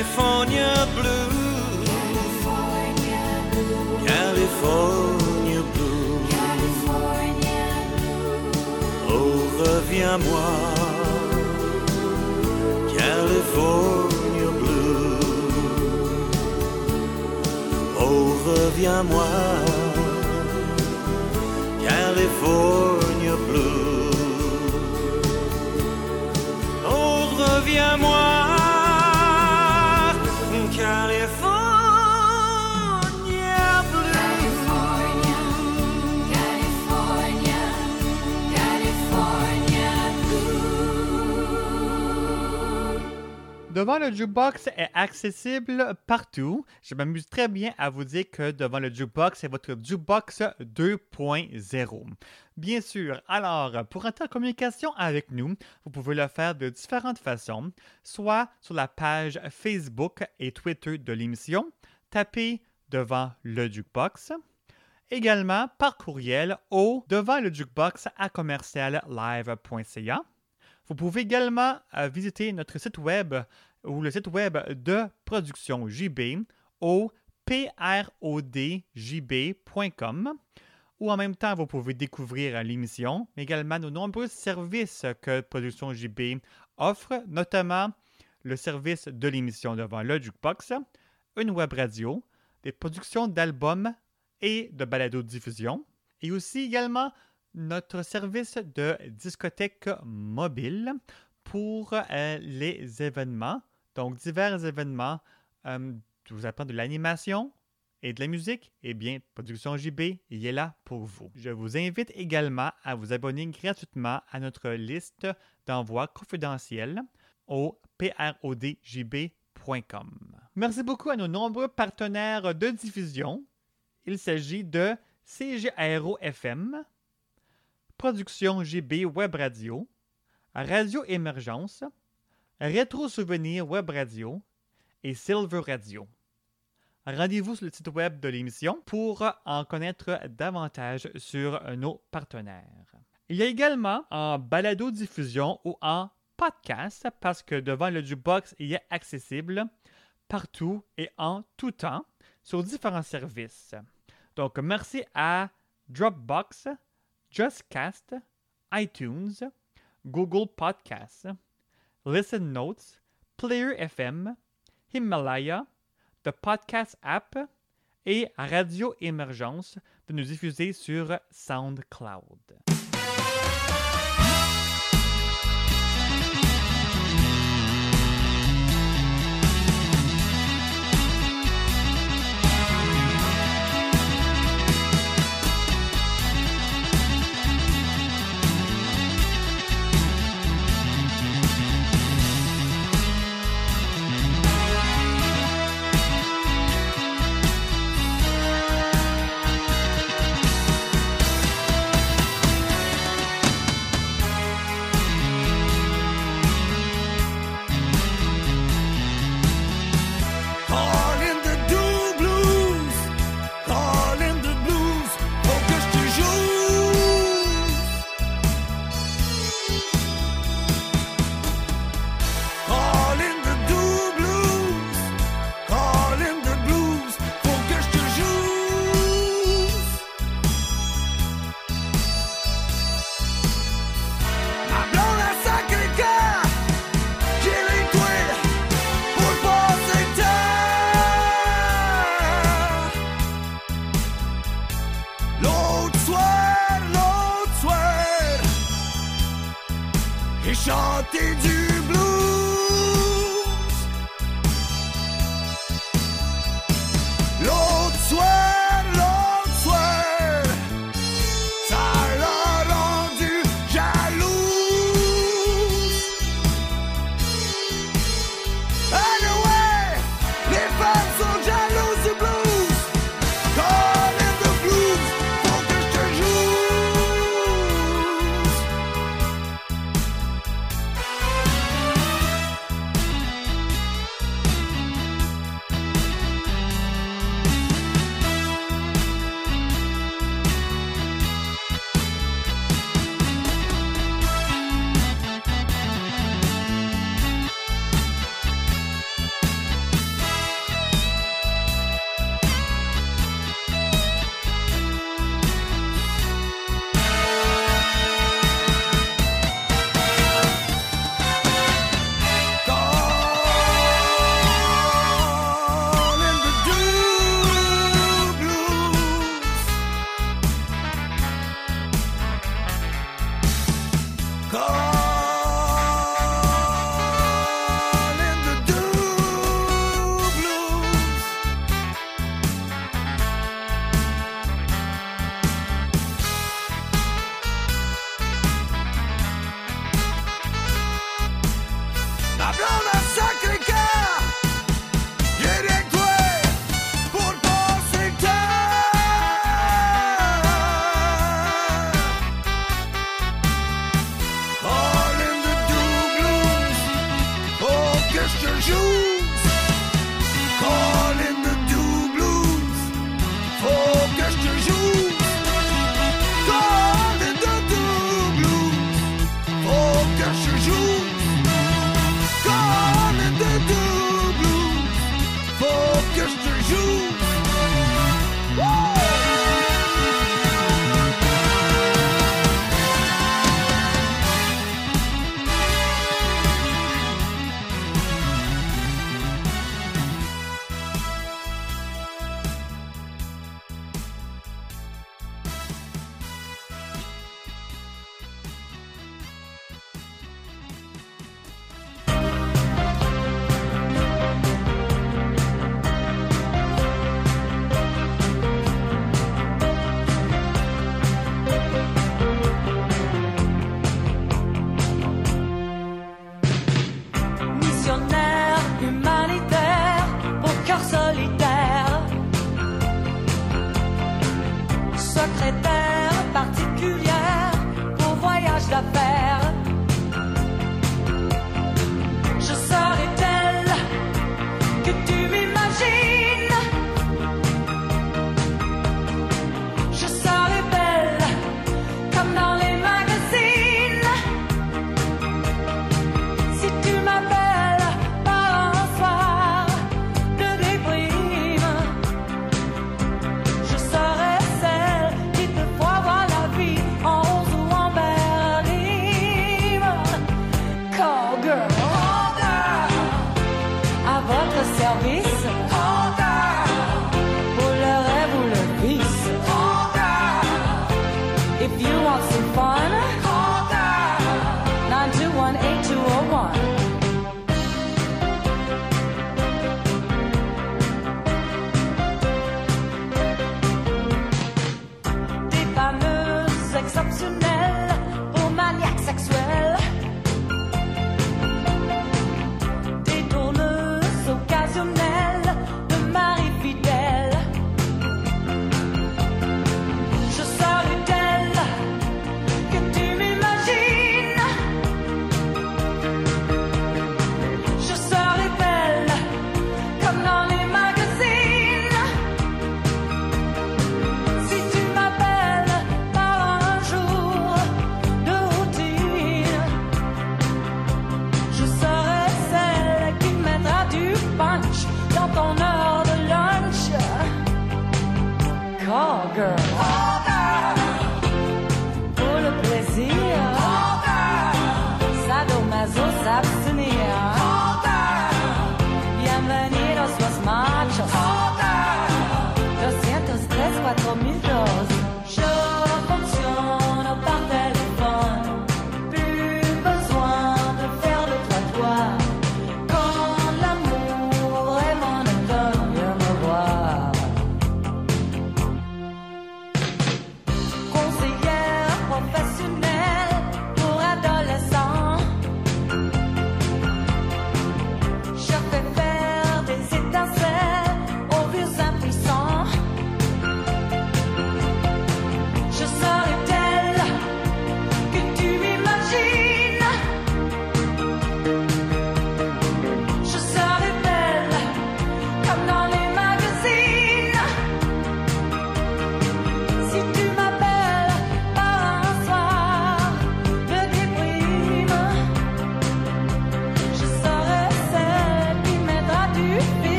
California Blue. California Blue. Oh, reviens-moi. California Blue. Oh, reviens-moi. California Blue. Oh, reviens-moi. Devant le jukebox est accessible partout. Je m'amuse très bien à vous dire que devant le jukebox, c'est votre jukebox 2.0. Bien sûr, alors, pour entrer en communication avec nous, vous pouvez le faire de différentes façons, soit sur la page Facebook et Twitter de l'émission, tapez devant le jukebox, également par courriel au devant le jukebox à commerciallive.ca. Vous pouvez également euh, visiter notre site web ou le site web de Production JB au prodjb.com ou en même temps, vous pouvez découvrir l'émission, mais également nos nombreux services que Production JB offre, notamment le service de l'émission devant le Jukebox, une web radio, des productions d'albums et de balado-diffusion, et aussi également notre service de discothèque mobile pour euh, les événements. Donc, divers événements. Euh, je vous apprends de l'animation et de la musique. Eh bien, Production JB, il est là pour vous. Je vous invite également à vous abonner gratuitement à notre liste d'envoi confidentiels au prodjb.com. Merci beaucoup à nos nombreux partenaires de diffusion. Il s'agit de CGRO FM, Production JB Web Radio, Radio Émergence, Rétro Souvenir Web Radio et Silver Radio. Rendez-vous sur le site web de l'émission pour en connaître davantage sur nos partenaires. Il y a également en balado-diffusion ou en podcast parce que devant le jukebox, il est accessible partout et en tout temps sur différents services. Donc, merci à Dropbox, JustCast, iTunes, Google Podcasts, Listen Notes, Player FM, Himalaya, The Podcast App et Radio Émergence de nous diffuser sur SoundCloud.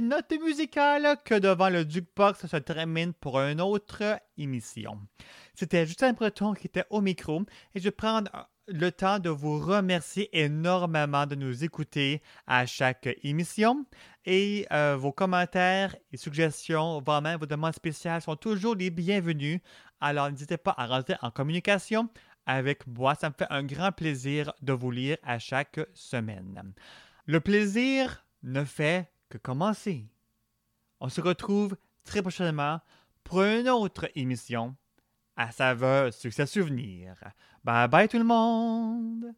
Notes musicales que devant le jukebox se termine pour une autre émission. C'était Justin Breton qui était au micro et je prendre le temps de vous remercier énormément de nous écouter à chaque émission et euh, vos commentaires et suggestions, voire même vos demandes spéciales sont toujours les bienvenus. Alors n'hésitez pas à rentrer en communication avec moi. Ça me fait un grand plaisir de vous lire à chaque semaine. Le plaisir ne fait que commencer. On se retrouve très prochainement pour une autre émission à saveur succès souvenir. Bye bye tout le monde!